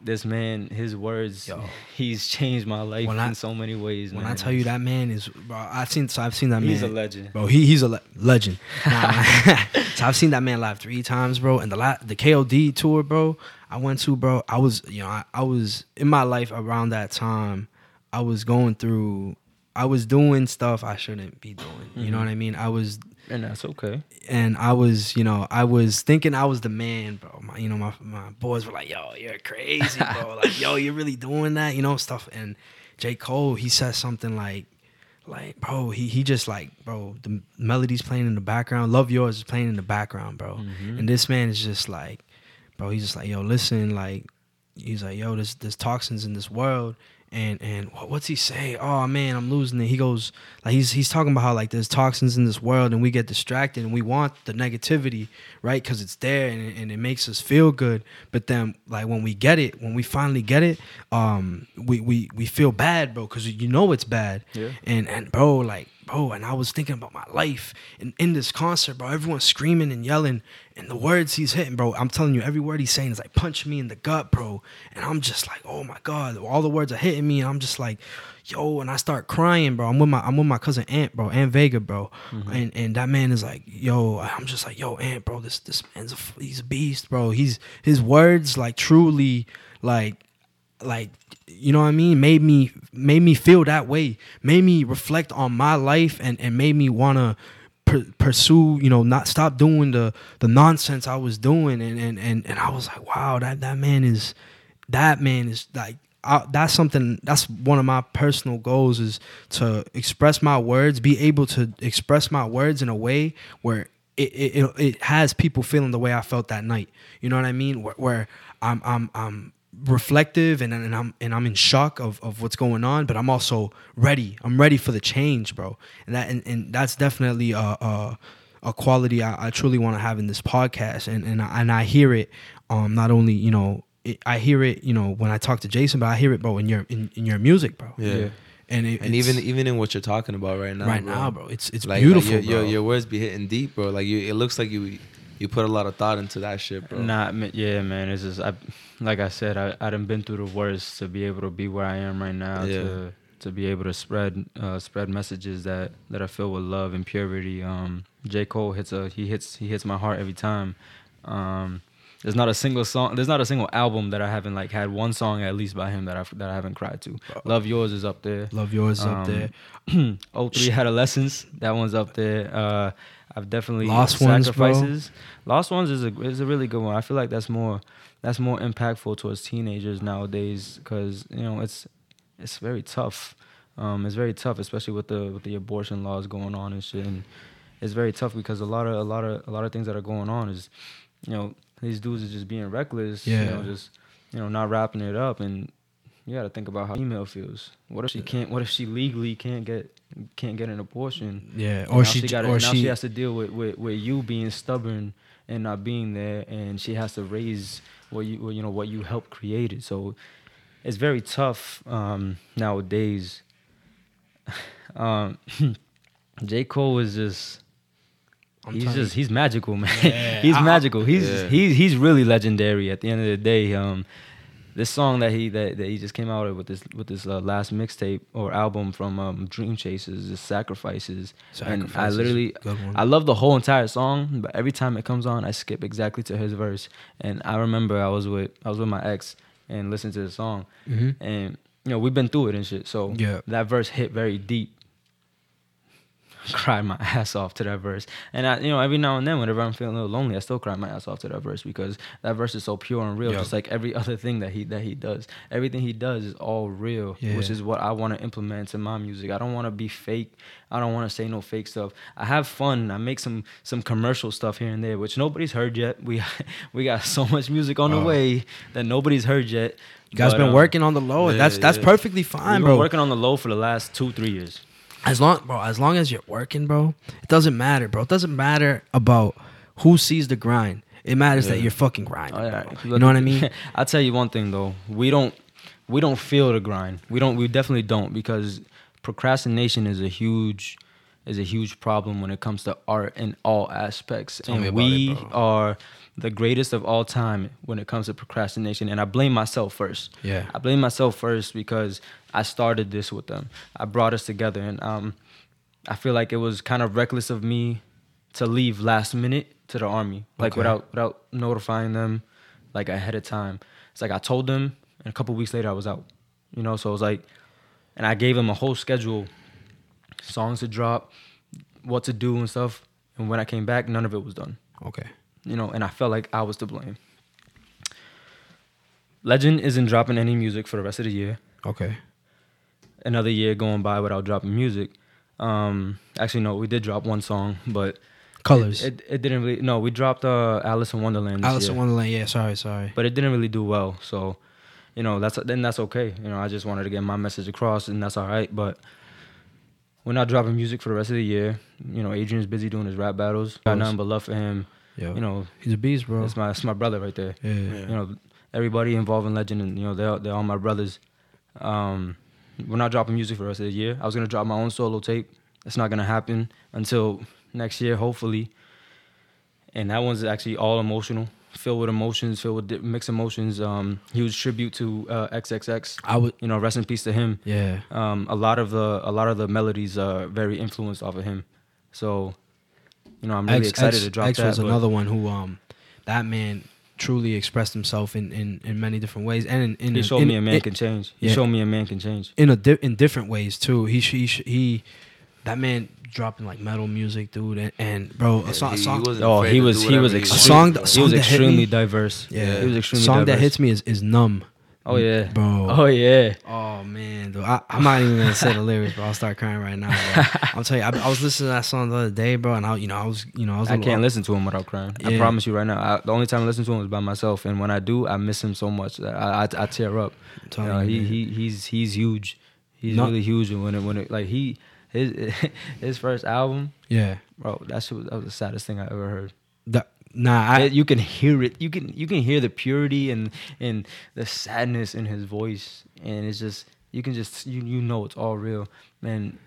this man, his words, Yo. he's changed my life When in I- so many ways. When man. I tell you that man is, bro, I've seen, so I've seen that he's man. He's a legend. Bro, he he's a le- legend. Nah, so I've seen that man live three times, bro. And the la- the KOD tour, bro, I went to, bro. I was, you know, I, I was in my life around that time. I was going through, I was doing stuff I shouldn't be doing. You know Mhm. what I mean? I was, And that's okay. and I was, you know, I was thinking I was the man, bro. My, you know, my my boys were like, "Yo, you're crazy, bro. like, yo, you're really doing that, you know, stuff." And J. Cole, he says something like, like, bro, he he just like, bro, the melodies playing in the background, "Love Yours" is playing in the background, bro. Mhm. And this man is just like, bro, he's just like, yo, listen, like, he's like, yo, there's there's toxins in this world. And and what, what's he say? Oh man, I'm losing it. He goes like he's he's talking about how like there's toxins in this world and we get distracted and we want the negativity, right? Because it's there and, it- and it makes us feel good. But then like when we get it, when we finally get it, um, we we we feel bad, bro, because you know it's bad. Yeah. And and bro, like bro, and I was thinking about my life and in this concert, bro. Everyone's screaming and yelling, and the words he's hitting, bro. I'm telling you, every word he's saying is like punch me in the gut, bro. And I'm just like, oh my god, all the words are hitting me, and I'm just like, yo, and I start crying, bro. I'm with my I'm with my cousin Ant, bro, Ant Vega, bro, mm-hmm. and and that man is like, yo, I'm just like, yo, Ant, bro, this this man's a he's a beast, bro. He's his words like truly like like you know what I mean made me made me feel that way made me reflect on my life and and made me want to per- pursue you know not stop doing the the nonsense I was doing and and and, and I was like wow that that man is that man is like I, that's something that's one of my personal goals is to express my words be able to express my words in a way where it, it, it, it has people feeling the way I felt that night. You know what I mean? Where, where I'm I'm I'm reflective and, and I'm and I'm in shock of, of what's going on, but I'm also ready. I'm ready for the change, bro. And that and, and that's definitely a a, a quality I, I truly want to have in this podcast. And and I, and I hear it um not only you know it, I hear it you know when I talk to Jason, but I hear it, bro, in your in, in your music, bro. Yeah. Yeah. And it, And even even in what you're talking about right now, right bro. now, bro, it's it's like, beautiful, like your, bro. your your words be hitting deep, bro. Like you, it looks like you you put a lot of thought into that shit, bro. Nah, ma- yeah, man. It's just I, like I said, I I done been through the worst to be able to be where I am right now. Yeah. To to be able to spread uh, spread messages that that are filled with love and purity. Um, J Cole hits a he hits he hits my heart every time. Um, there's not a single song. There's not a single album that I haven't like had one song at least by him that I that I haven't cried to. Love yours is up there. Love yours is up Um, there. oh three adolescence. That one's up there. Uh, I've definitely Lost Ones, bro. sacrifices. Lost ones is a is a really good one. I feel like that's more that's more impactful towards teenagers nowadays because you know it's it's very tough. Um, it's very tough, especially with the with the abortion laws going on and shit. And it's very tough because a lot of a lot of a lot of things that are going on is, you know, these dudes are just being reckless. You Yeah. know, just you know, not wrapping it up, and you got to think about how female feels. What if she can't? What if she legally can't get can't get an abortion? Yeah, or now she, gotta, or now she, she has to deal with, with, with you being stubborn and not being there, and she has to raise what you you know what you helped created. So it's very tough um, nowadays. um, J Cole is just. I'm he's just you. he's magical, man. Yeah, he's I- magical. He's Yeah. he's he's really legendary. At the end of the day, um, this song that he that, that he just came out with this with this uh, last mixtape or album from um, Dream Chasers, is Sacrifices. And I literally. I love the whole entire song, but every time it comes on, I skip exactly to his verse. And I remember I was with I was with my ex and listened to the song, Mhm. and you know we've been through it and shit. So Yeah. that verse hit very deep. Cried my ass off to that verse, and I, you know, every now and then, whenever I'm feeling a little lonely, I still cry my ass off to that verse because that verse is so pure and real, Yeah. just like every other thing that he that he does. Everything he does is all real, which is what I want to implement in my music. I don't want to be fake. I don't want to say no fake stuff. I have fun. I make some some commercial stuff here and there, which nobody's heard yet. We we got so much music on the Oh. way that nobody's heard yet. You guys But, been um, working on the low. yeah, that's that's yeah. perfectly We've fine, been bro. working on the low for the last two three years. As long, bro, as long as you're working, bro, it doesn't matter, bro. It doesn't matter about who sees the grind. It matters that you're fucking grinding, Oh, yeah. bro. You know what I mean? I'll tell you one thing though. We don't we don't feel the grind. We don't we definitely don't because procrastination is a huge is a huge problem when it comes to art in all aspects. Tell and it, we bro. are the greatest of all time when it comes to procrastination. And I blame myself first. Yeah. I blame myself first because I started this with them. I brought us together and um I feel like it was kind of reckless of me to leave last minute to the army, like Okay. without without notifying them, like ahead of time. It's like I told them, and a couple weeks later I was out. You know, so it was like, and I gave them a whole schedule, songs to drop, what to do and stuff. And when I came back, none of it was done. Okay. You know, and I felt like I was to blame. Legend isn't dropping any music for the rest of the year Okay. Another year going by without dropping music. Um, actually, no, we did drop one song, but Colors. it, it didn't really. No, we dropped uh, Alice in Wonderland. This Alice in Wonderland. Yeah. Sorry. Sorry. but it didn't really do well. So, you know, that's then that's okay. You know, I just wanted to get my message across, and that's all right. But we're not dropping music for the rest of the year. You know, Adrian's busy doing his rap battles. Got nothing but love for him. Yeah. You know, he's a beast, bro. it's my it's my brother right there. yeah. Yeah. You know, everybody involved in Legend, and you know, they're they're all my brothers. Um, we're not dropping music for the rest of the year. I was gonna drop my own solo tape. It's not gonna happen until next year, hopefully. And that one's actually all emotional, filled with emotions, filled with di- mixed emotions. Um, huge tribute to uh, XXX. I would. You know, rest in peace to him. Yeah. Um, a lot of the a lot of the melodies are very influenced off of him. So, you know, I'm really X, excited X, to drop X that. was but- another one who um, that man truly expressed himself in in, in many different ways and in, in he a- showed in, me a man in, can change. He yeah. showed me a man can change. in a di- in different ways too. He sh- he he that man dropping like metal music, dude, and, and bro, a song, he- he song, wasn't Oh, he was he was whatever he song that- he song was extremely diverse. yeah, he was extremely song that hits me is is numb. Oh yeah, bro. Oh yeah. Oh man, dude. I, I'm not even gonna say the lyrics, bro. I'll start crying right now. Bro. I'll tell you, I, I was listening to that song the other day, bro, and I, you know, I was, you know, I was. I little- can't listen to him without crying. I promise you right now. I, the only time I listen to him is by myself, and when I do, I miss him so much that I I, tear up. I'm You know, he, he he's he's huge. He's No- really huge, and when it when it like he his his first album, Yeah. bro, that shit was, that was the saddest thing I ever heard. That, nah, I. It- you can hear it. You can you can hear the purity and and the sadness in his voice, and it's just you can just you you know it's all real. Man,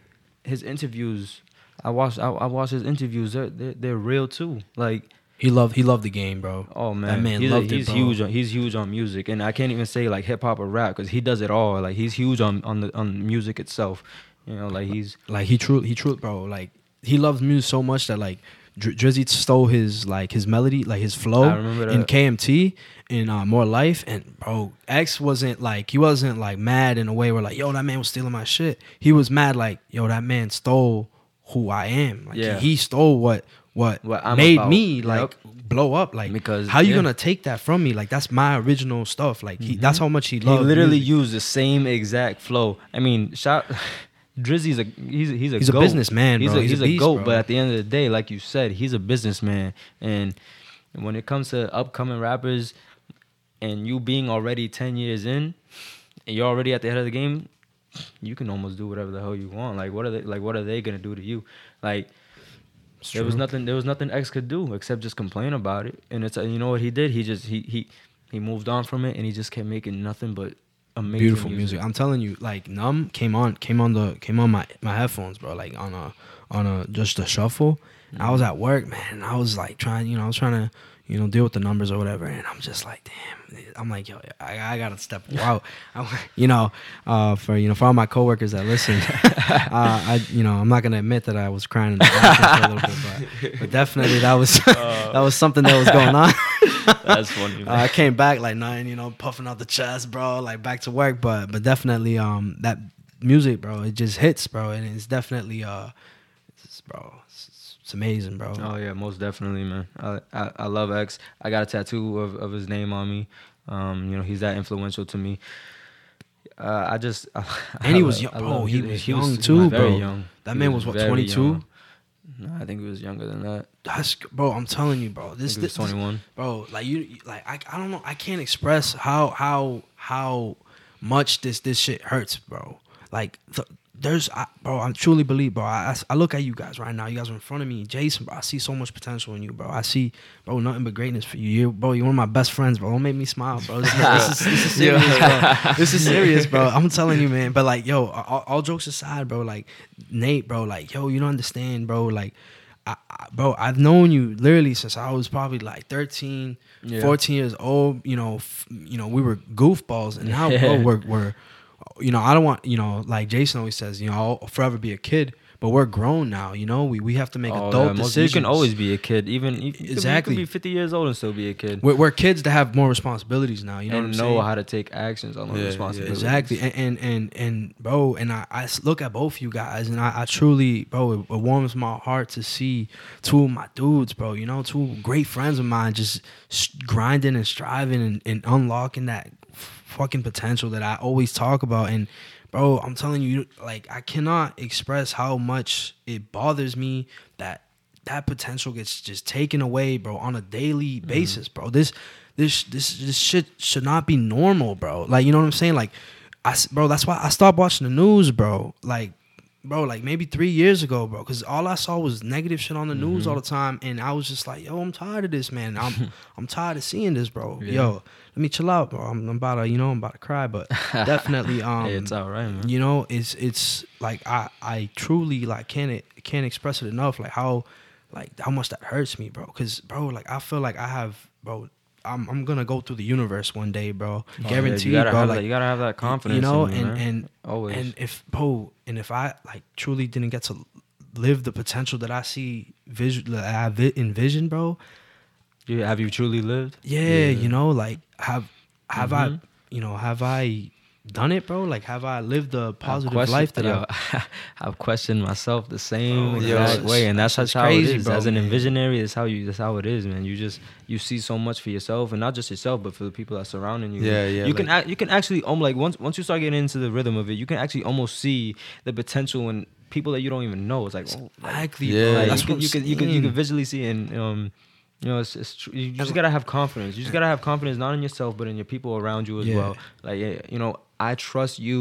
his interviews, I watched I, I watched his interviews. They're, they're they're real too. Like he loved he loved the game, bro. oh man, man he's, loved it, he's bro. huge. On, he's huge on music, and I can't even say like hip hop or rap because he does it all. Like he's huge on on the on music itself. You know, like he's Like he truly, he truly, bro. Like he loves music so much that like Dr- Drizzy stole his like his melody, like his flow in. KMT in uh, More Life, and bro, X wasn't like he wasn't like mad in a way where like yo that man was stealing my shit. He was mad like yo that man stole who I am. Like Yeah. he, he stole what what, What I'm made about. me Yep. like blow up. Like Because, how you yeah. gonna take that from me? Like that's my original stuff. Like he, that's how much he he literally music. used the same exact flow. I mean, shout Drizzy's a he's a, he's a He's a businessman, He's bro. a He's he's a beast, goat, bro. but at the end of the day, like you said, he's a businessman. And when it comes to upcoming rappers, and you being already ten years in, and you're already at the head of the game, you can almost do whatever the hell you want. Like what are they like? What are they gonna do to you? Like It's there was nothing. There was nothing X could do except just complain about it. And it's you know what he did. He just he he he moved on from it, and he just kept making nothing but amazing beautiful music. I'm telling you, like Numb came on, came on the, came on my my headphones, bro. Like on a on a just a shuffle. I was at work, man. And I was like trying, you know, I was trying to, you know, deal with the numbers or whatever. And I'm just like, damn. I'm like, yo, I, I gotta step out. I, you know, uh, for you know, for all my coworkers that listen, uh, I, you know, I'm not gonna admit that I was crying in the bathroom for a little bit, but, but definitely that was that was something that was going on. That's funny. Uh, I came back like nothing, you know, puffing out the chest, bro, like back to work. But but definitely, um, that music, bro, it just hits, bro, and it's definitely, uh, it's, bro, it's, it's amazing, bro. Oh yeah, most definitely, man. I, I I love X. I got a tattoo of, of his name on me. Um, you know, he's that influential to me. Uh, I just And he was young- bro, he was young he too, very bro. Young. That He man was, what, 22? No, I think he was younger than that. That's bro. I'm telling you, bro. This, this 21. bro. Like you, you- like I, I don't know. I can't express how how how much this this shit hurts, bro. Like th- there's, I, bro. I truly believe, bro. I, I I look at you guys right now. You guys are in front of me, Jason. Bro, I see so much potential in you, bro. I see, bro, nothing but greatness for you. You, bro. You're one of my best friends, bro. Don't make me smile, bro. This, this is, this is serious, bro. This is serious, bro. I'm telling you, man. But like, yo, all, all jokes aside, bro. Like Nate, bro. Like, yo, you don't understand, bro. Like. I, I, bro, I've known you literally since I was probably like 13, Yeah. 14 years old. You know, f- you know, we were goofballs, and now, bro, we're, we're, you know, I don't want, you know, like Jason always says, you know, I'll forever be a kid, but we're grown now. You know, we we have to make Oh, adult yeah, most- decisions. You can always be a kid, even you, you could be- Exactly. You could be 50 years old and still be a kid. We're, we're kids that have more responsibilities now. You know and what I'm know saying? how to take actions on those Yeah, yeah. responsibilities. Exactly, and and and, and bro, and I, I look at both you guys, and I, I truly, bro, it, it warms my heart to see two of my dudes, bro. You know, two great friends of mine just grinding and striving and, and unlocking that fucking potential that I always talk about. And bro, I'm telling you, like, I cannot express how much it bothers me that that potential gets just taken away, bro, on a daily mm-hmm. basis, bro. This this this this shit should not be normal, bro. Like, you know what I'm saying? Like, I bro, that's why I stopped watching the news, bro. Like, bro, like maybe three years ago, bro, because all I saw was negative shit on the news all the time, and I was just like, yo, I'm tired of this, man. I'm I'm tired of seeing this, bro. Yeah. Yo, let me chill out, bro. I'm, I'm about to, you know, I'm about to cry, but definitely, um, hey, it's all right, man. you know it's it's like i i truly like can't can't express it enough like how like how much that hurts me bro because bro like i feel like i have bro i'm, I'm gonna go through the universe one day bro Oh, yeah, guaranteed you gotta bro have like that, you gotta have that confidence. you know you, and and always. and if bro and if i like truly didn't get to live the potential that i see visual i vi- envision bro You- have you truly lived? yeah, you know like have have i Mhm. you know have i done it bro like have i lived a positive question- life that yo, I've questioned myself the same Oh, exact yo, way, and that's, it's that's how crazy, it is. bro, As an man. visionary, that's how you. That's how it is, man. You just you see so much for yourself, and not just yourself, but for the people that surrounding you. Yeah, yeah, You can like- ac- you can actually um like once once you start getting into the rhythm of it, you can actually almost see the potential in people that you don't even know. It's like, oh, like, Exactly, Yeah. like, That's you can you can, you can you can visually see and um you know it's, it's tr- you just gotta have confidence you just gotta have confidence not in yourself but in your people around you as Yeah. well like you know i trust you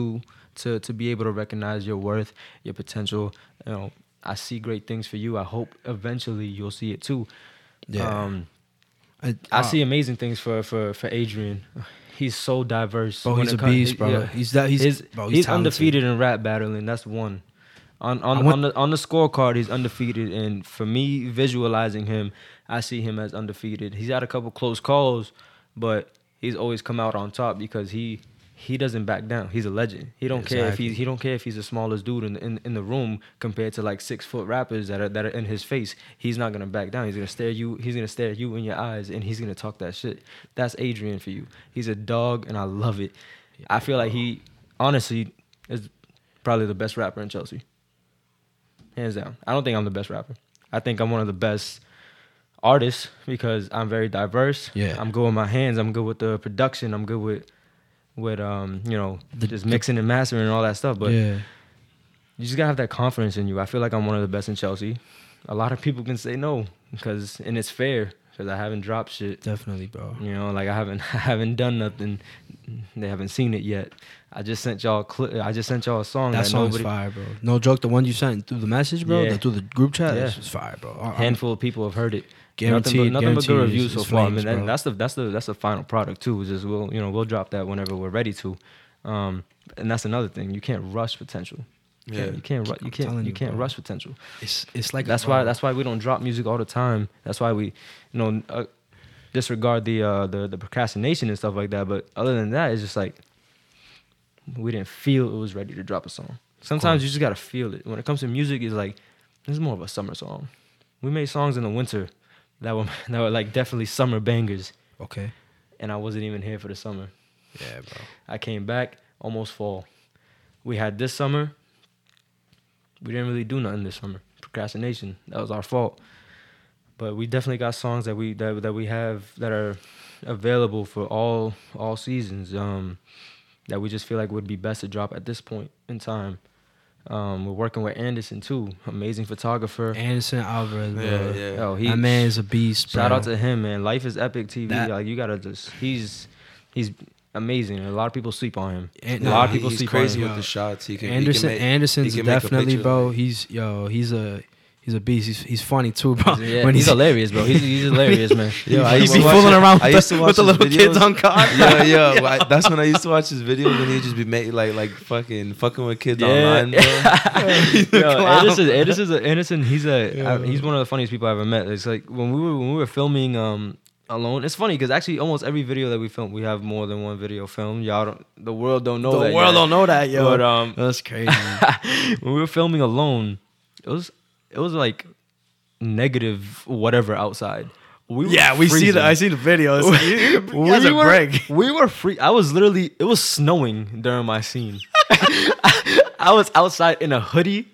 to to be able to recognize your worth your potential you know i see great things for you i hope eventually you'll see it too Yeah. um I, i uh, see amazing things for for for adrian he's so diverse Bro, he's a come- beast, bro. yeah. He's that. He's, He's, bro, he's, he's, undefeated in rap battling. That's one. On on, went- on the on the scorecard, he's undefeated, and for me, visualizing him, I see him as undefeated. He's had a couple close calls, but he's always come out on top because he he doesn't back down. He's a legend. He don't care if Exactly. he he don't care if he's the smallest dude in, in in the room compared to like six foot rappers that are that are in his face. He's not gonna back down. He's gonna stare you. He's gonna stare you in your eyes, and he's gonna talk that shit. That's Adrian for you. He's a dog, and I love it. I feel like he honestly is probably the best rapper in Chelsea. Hands down. I don't think I'm the best rapper. I think I'm one of the best artists because I'm very diverse. Yeah. I'm good with my hands. I'm good with the production. I'm good with with um, you know, The- just mixing and mastering and all that stuff. But yeah, you just gotta have that confidence in you. I feel like I'm one of the best in Chelsea. A lot of people can say no because, and it's fair because I haven't dropped shit. Definitely, bro. You know, like I haven't, I haven't done nothing. They haven't seen it yet. I just sent y'all, cli- I just sent y'all a song That that, song's nobody, fire, bro. No joke, the one you sent through the message, bro, Yeah. the, through the group chat, Yeah. just fire, bro. I- handful of people have heard it. Guaranteed, nothing but, nothing but good reviews it's- so it's far. I mean, and that's the that's the that's the final product too. Is just we'll you know we'll drop that whenever we're ready to, um, and that's another thing. You can't rush potential. You Yeah. can't, you can't ru- you can't you you, can't bro. rush potential. It's it's like That's why that's why we don't drop music all the time. That's why we, you know, uh, disregard the uh, the the procrastination and stuff like that. But other than that, it's just like we didn't feel it was ready to drop a song. Sometimes you just gotta feel it. When it comes to music, it's like this is more of a summer song. We made songs in the winter that were that were like definitely summer bangers, Okay. and I wasn't even here for the summer. Yeah, bro. I came back almost fall. We had this summer. We didn't really do nothing this summer. Procrastination. That was our fault. But we definitely got songs that we that, that we have that are available for all all seasons. Um, that we just feel like would be best to drop at this point in time. Um, we're working with Anderson too, amazing photographer. Anderson Alvarez, bro. Yeah, yeah. Yo, he that man is a beast, bro. Shout out to him, man. Life is epic TV. That- like you gotta just he's he's amazing. A lot of people sleep on him. And- a lot of he- people he's sleep crazy on with him. the shots. He can Anderson He can make, Anderson's he can make definitely, picture, bro. He's yo, he's a he's a beast. He's he's funny too, bro. Yeah, when he's hilarious, bro. He's, he's hilarious, man. Yo, I used be to watch fooling around with, the, with the little kids on card. yeah, yeah. I- that's when I used to watch his videos and he'd just be making like like fucking fucking with kids online, bro. Yo. Anderson, Anderson's a, Anderson, he's a Yeah. I- he's one of the funniest people I ever met. It's like when we were when we were filming um alone. It's funny because actually almost every video that we film, we have more than one video filmed. Y'all don't, the world don't know the that. world yet. don't know that, yo. But um, That's crazy. when we were filming alone, it was it was like negative whatever outside. We were yeah, we see the I see the videos. we a were, break. We were free. I was literally. It was snowing during my scene. I was outside in a hoodie,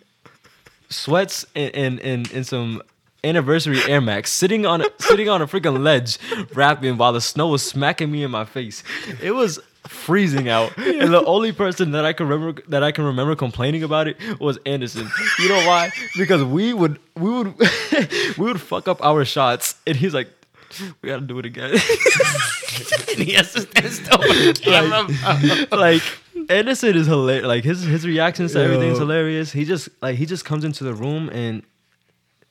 sweats, and and and, and some anniversary Air Max, sitting on a, sitting on a freaking ledge, rapping while the snow was smacking me in my face. It was freezing out, and the only person that I can remember that I can remember complaining about it was Anderson. You know why? Because we would we would we would fuck up our shots, and he's like. We gotta do it again. and he has to stand still with the camera. like Anderson is hilarious. Like his his reactions to Yo. everything's hilarious. He just like he just comes into the room and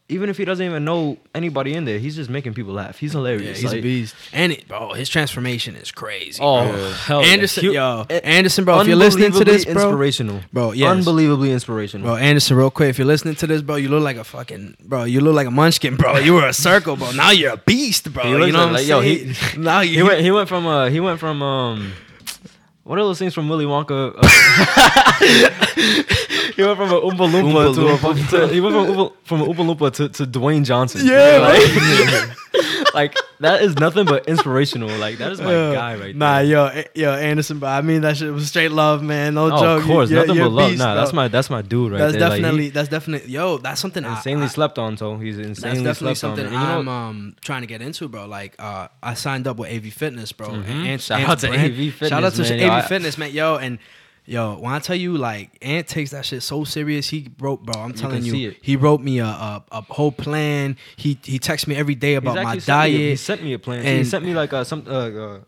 even if he doesn't even know anybody in there, he's just making people laugh. He's Yeah, hilarious. he's a beast. And it, bro, his transformation is crazy. Oh, bro. hell. Anderson, He- yo, eh, Anderson, bro. If you're listening to this, unbelievably bro, inspirational, bro, yes. unbelievably inspirational. Bro, Anderson, real quick, if you're listening to this, bro, you look like a fucking bro. You look like a munchkin, bro. You were a circle, bro. Now you're a beast, bro. You know like- what I'm like, yo, saying? he- now you he went he went from uh he went from um what are those things from Willy Wonka? Uh, he went from a Oompa Loompa, Oompa to, a, to he went from Oompa, from a Oompa Loompa to, to Dwayne Johnson. Yeah, like, like that is nothing but inspirational. Like that is my Yeah. guy right Nah, there. Nah, yo, eh, yo, Anderson, bro. I mean that shit was straight love, man. No Oh, joke. of course, You're- nothing but love. beast, nah, bro. that's my that's my dude right That's there. Like, he- definitely that's definitely yo. That's something I- insanely I, slept on. So he's insanely That's definitely slept something on. And you know I'm um trying to get into, bro. Like uh, I signed up with AV Fitness, bro. Mhm. And Shout Ant's out to brand- AV Fitness, Shout out to man. AV Yo, Fitness, man. Yo, and yo, when I tell you like Ant takes that shit so serious, he wrote, bro. I'm telling you, he wrote me a, a a whole plan. He he texts me every day about my me a- he sent me a plan. he sent me like uh, some uh, uh,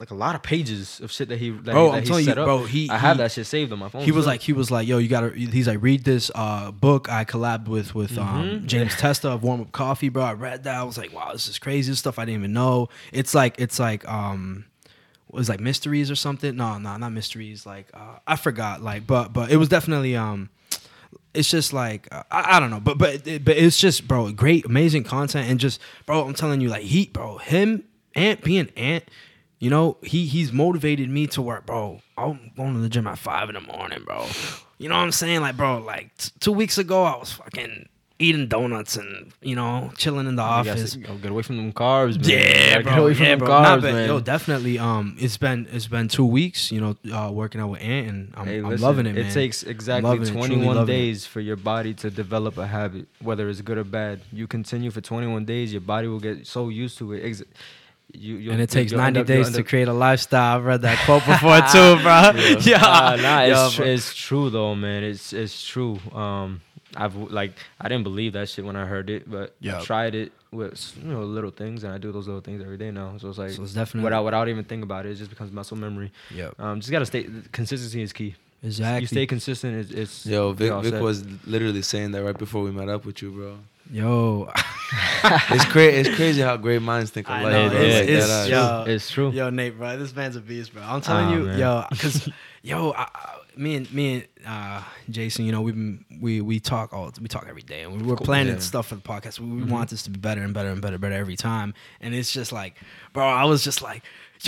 like a lot of pages of shit that he that, Bro, he, that I'm telling you, up. bro, he- I have he- that shit saved on my phone. He was like, he was like, yo, you gotta. He's like, read this uh, book I collabed with with um, Mhm. James Testa of Warm Up Coffee, bro. I read that. I was like, wow, this is crazy. This stuff I didn't even know. It's like, it's like, um, was like mysteries or something. No, no, not mysteries. Like, uh, I forgot. Like, but but it was definitely um. It's just like uh, I, I don't know, but but but it's just bro, great, amazing content, and just bro, I'm telling you, like he, bro, him, Ant being Ant, you know, he he's motivated me to work, bro. I'm going to the gym at five in the morning, bro. You know what I'm saying? Like, bro, like t- two weeks ago, I was fucking eating donuts and you know chilling in the office. yo, get away from them carbs, man. Yeah, Like, Get away from Yeah, them bro. carbs, Nah, man. yo, definitely. Um, it's been it's been two weeks. You know, uh, working out with Ant, and I'm, Hey, I'm listen, loving it, man. It takes exactly it, 21 it. days for your body to develop a habit, whether it's good or bad. You continue for 21 days, your body will get so used to it. Ex- you and it takes you'll 90 up- days to create a lifestyle. I've read that quote before too, bro. Yeah, Nah, nah, Yo, it's, tr- bro. it's true though, man. It's it's true. Um, I've like I didn't believe that shit when I heard it, but Yeah. I tried it with you know little things, and I do those little things every day now. So it's like So it's definitely without without even thinking about it, it just becomes muscle memory. Yeah, Um, just gotta stay. Consistency is key. Exactly. You stay consistent. It's, it's Yo, Vic, Vic was literally saying that right before we met up with you, bro. Yo, It's crazy. It's crazy how great minds think I alike. know, bro. it's- Like it's- that, yo, It's true. yo, Nate, bro, this man's a beast, bro. I'm telling Ah, you, man. yo, because yo, I, I- me and me and uh, Jason, you know, we've been we we talk all we talk every day, and we, we're Cool. planning Yeah. stuff for the podcast. We, we Mhm. want this to be better and better and better, better every time. And it's just like, bro, I was just like.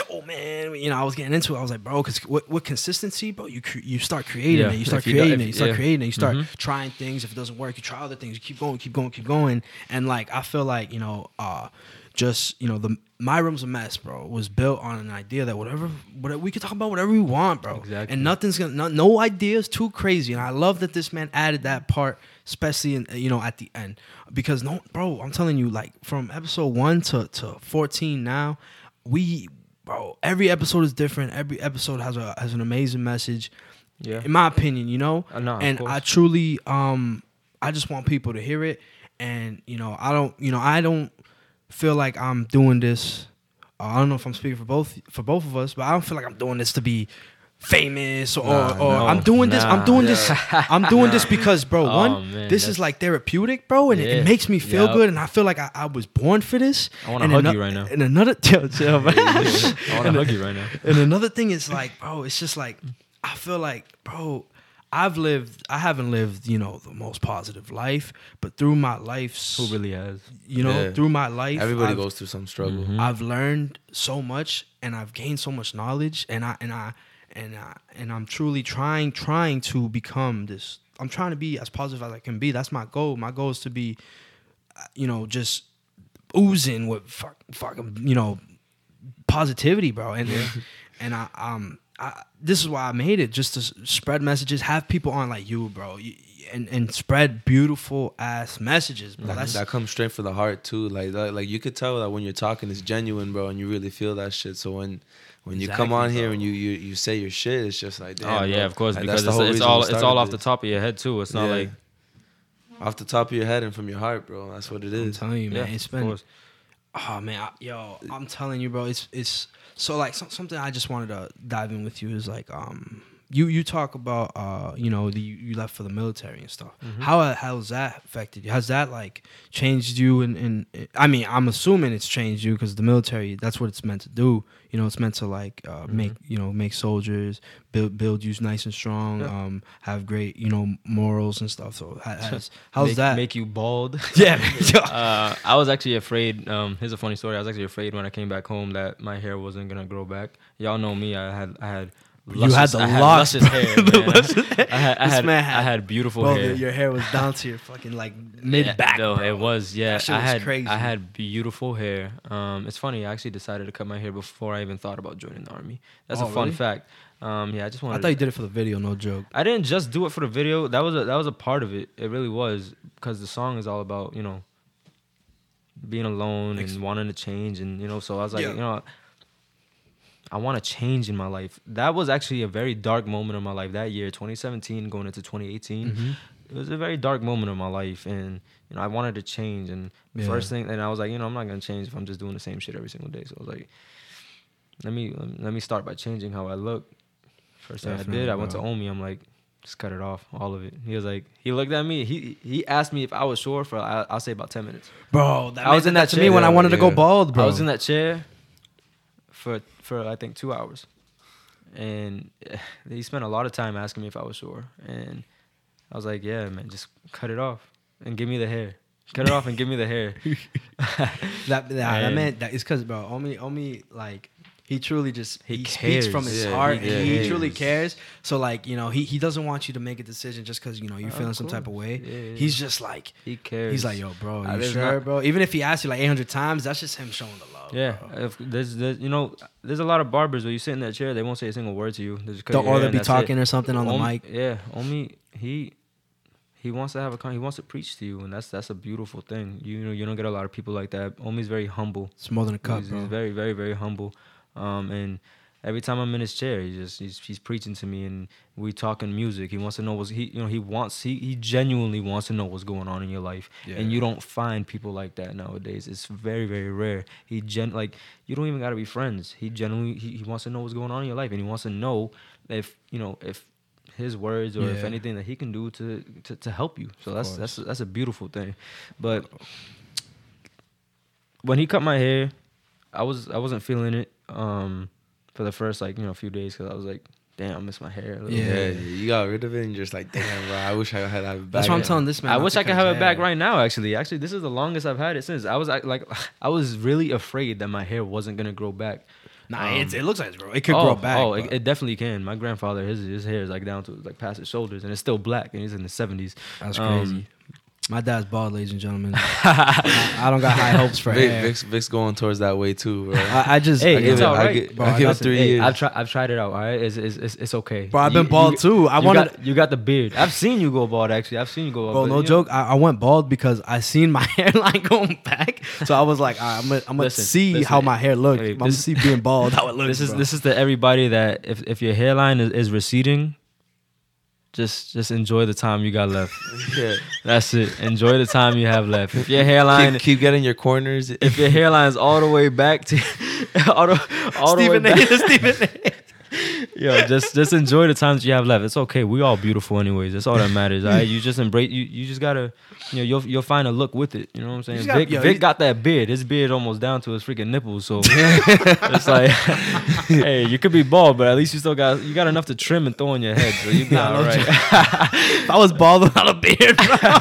Yo, man, you know, I was getting into it. I was like, bro, because with, with consistency, bro, you cre- you start creating Yeah, it. You start if you do- creating if- it. You start yeah. creating it. You start Mhm. trying things. If it doesn't work, you try other things. You keep going, keep going, keep going. And like, I feel like you know, uh, just you know, the my room's a mess, bro. Was built on an idea that whatever, whatever we could talk about whatever we want, bro. Exactly. And nothing's gonna, no, no ideas too crazy. And I love that this man added that part, especially in you know at the end, because no, bro, I'm telling you, like from episode one to to 14 now, we. Bro, every episode is different. Every episode has a has an amazing message Yeah. in my opinion, you know. Uh, no, and. I truly, um, I just want people to hear it, and you know, I don't, you know, I don't feel like I'm doing this. Uh, I don't know if I'm speaking for both for both of us, but I don't feel like I'm doing this to be famous or, Nah, or no, I'm doing this. I'm nah. doing this. I'm doing this because, bro. Oh, one, man, this is like therapeutic, bro, and it, Yeah. it makes me feel Yup. good, and I feel like I, I was born for this. I wanna And hug ano- you right now. And another, chill, chill, man. I want to hug you right now. And another thing is like, bro, it's just like I feel like, bro, I've lived I haven't lived, you know, the most positive life, but through my life's Who really has? you know, Yeah. through my life Everybody I've, goes through some struggle. Mhm. I've learned so much and I've gained so much knowledge and I and I and I and I'm truly trying trying to become this I'm trying to be as positive as I can be. That's my goal. My goal is to be uh, you know, just oozing with fuck, fucking, you know, positivity, bro. And and I um I, this is why I made it just to spread messages, have people on like you, bro, y- and and spread beautiful ass messages, bro. That, That's that comes straight from the heart too. Like that, like you could tell that when you're talking, it's genuine, bro, and you really feel that shit. So when when you come Exactly, on here bro. and you, you you say your shit, it's just like, damn, oh yeah, bro. of course, Like, because it's, it's all it's all started off the top of your head too. It's not Yeah. like off the top of your head and from your heart, bro. That's what it I'm telling you, man. yeah, it's of been course. Oh man, I, yo, I'm telling you, bro. It's it's so like some, something I just wanted to dive in with you is like um you you talk about uh you know the you left for the military and stuff. Mhm. How how has that affected you? Has that like changed you? And and I mean, I'm assuming it's changed you because the military that's what it's meant to do. You know, it's meant to like uh, Mhm. make you know make soldiers build build you nice and strong. Yeah. Um, have great you know morals and stuff. So has, how's make, that? make you bald? yeah, uh, I was actually afraid. Um, here's a funny story. I was actually afraid when I came back home that my hair wasn't gonna grow back. Y'all know me. I had I had. You had the I had locks, luscious hair. Luscious hair. I had, I This had, man I had- had beautiful Bro, hair. your hair was down to your fucking like mid Yeah, back. though, bro. It was, yeah. That I was had crazy. I had beautiful hair. Um, it's funny. I actually decided to cut my hair before I even thought about joining the army. That's Oh, a fun really? fact. Um, yeah, I just wanted. I thought you did it for the video, no joke. I didn't just do it for the video. That was a that was a part of it. It really was because the song is all about you know being alone and wanting to change, and you know. So I was like, Yeah. you know, I want to change in my life. That was actually a very dark moment of my life that year, 2017, going into 2018. Mm-hmm. It was a very dark moment of my life, and you know, I wanted to change. And the Yeah. first thing, and I was like, you know, I'm not gonna change if I'm just doing the same shit every single day. So I was like, let me let me start by changing how I look. First thing I did, I went to. Omi. I'm like, just cut it off, all of it. He was like, he looked at me. He he asked me if I was sure for I, I'll say about ten minutes. Bro, that I was in that to me when I wanted to go bald, bro. I was in that chair for for I think two hours, and eh, he spent a lot of time asking me if I was sure, and I was like, yeah, man, just cut it off and give me the hair. Cut it off and give me the hair. that that, that meant that is because bro, only Omi like he truly just he, He speaks from his Yeah, heart he he truly cares. So like you know he, he doesn't want you to make a decision just because you know you're feeling some type of way. Yeah, yeah, He's just like He cares. he's like yo bro, Uh, you sure not- bro? Even if he asks you like 800 times, that's just him showing the love. Yeah, if there's, there's you know there's a lot of barbers where you sit in that chair they won't say a single word to you. They just cut or they'll be that's it. talking or something on the mic. Yeah, Omi he he wants to have a con. He wants to preach to you, and that's that's a beautiful thing. You know, you don't get a lot of people like that. Omi's very humble. It's more than a cup, he's, bro. he's very, very, very humble. Um, and every time I'm in his chair, he just he's, he's preaching to me, and we talking music. He wants to know what's he you know he wants he he genuinely wants to know what's going on in your life, Yeah. and you don't find people like that nowadays. It's very, very rare. He gen like you don't even got to be friends. He genuinely he, he wants to know what's going on in your life, and he wants to know if you know if his words or if anything that he can do to to, to help you. So Of that's course. that's that's a beautiful thing, but when he cut my hair, I was I wasn't feeling it um for the first like you know few days because I was like, damn, I miss my hair. A little Yeah. Yeah, bit. you got rid of it and you're just like, damn, bro, I wish I had that back. That's what I'm telling this man. I wish I could have his it back right now. Actually, actually, this is the longest I've had it since. I was like, like I was really afraid that my hair wasn't gonna grow back. Nah, Um, it's, it looks like it's grow. It could oh, grow back. Oh, it, it definitely can. My grandfather, his his hair is like down to like past his shoulders, and it's still black, and he's in the seventies. that's um, crazy. My dad's bald, ladies and gentlemen. I, I don't got high hopes for Vic, hair. Vic's, Vic's going towards that way too, bro. I, I just, Hey, I I it's give it, all I right, give, bro. I give it Listen, three Hey, years. I've tried. I've tried it out. All right, it's it's, it's, it's okay. Bro, I've You- been bald you- too. I you wanted, got, you got the beard. I've seen you go bald. Actually, I've seen you go. bro. bald, but, No you know- joke. I, I went bald because I seen my hairline going back. So I was like, I'm gonna, I'm gonna Listen, see listen, how my hair looks. hey, I'm gonna this- see being bald how it looks. this is bro. this is to everybody that if if your hairline is, is receding, just just enjoy the time you got left. yeah. That's it. Enjoy the time you have left. If your hairline keep, keep getting your corners. if your hairline's all the way back to all the, all the way back. Stephen. yo, just just enjoy the times you have left. It's okay. We all beautiful anyways. That's all that matters. All right, you just embrace. You you just gotta, you know, you'll you'll find a look with it. You know what I'm saying? gotta- Vic, yo, Vic you- got that beard. His beard almost down to his freaking nipples. So it's like, hey, you could be bald, but at least you still got you got enough to trim and throw on your head. So you be Nah, all right. if I was bald without a beard, bro,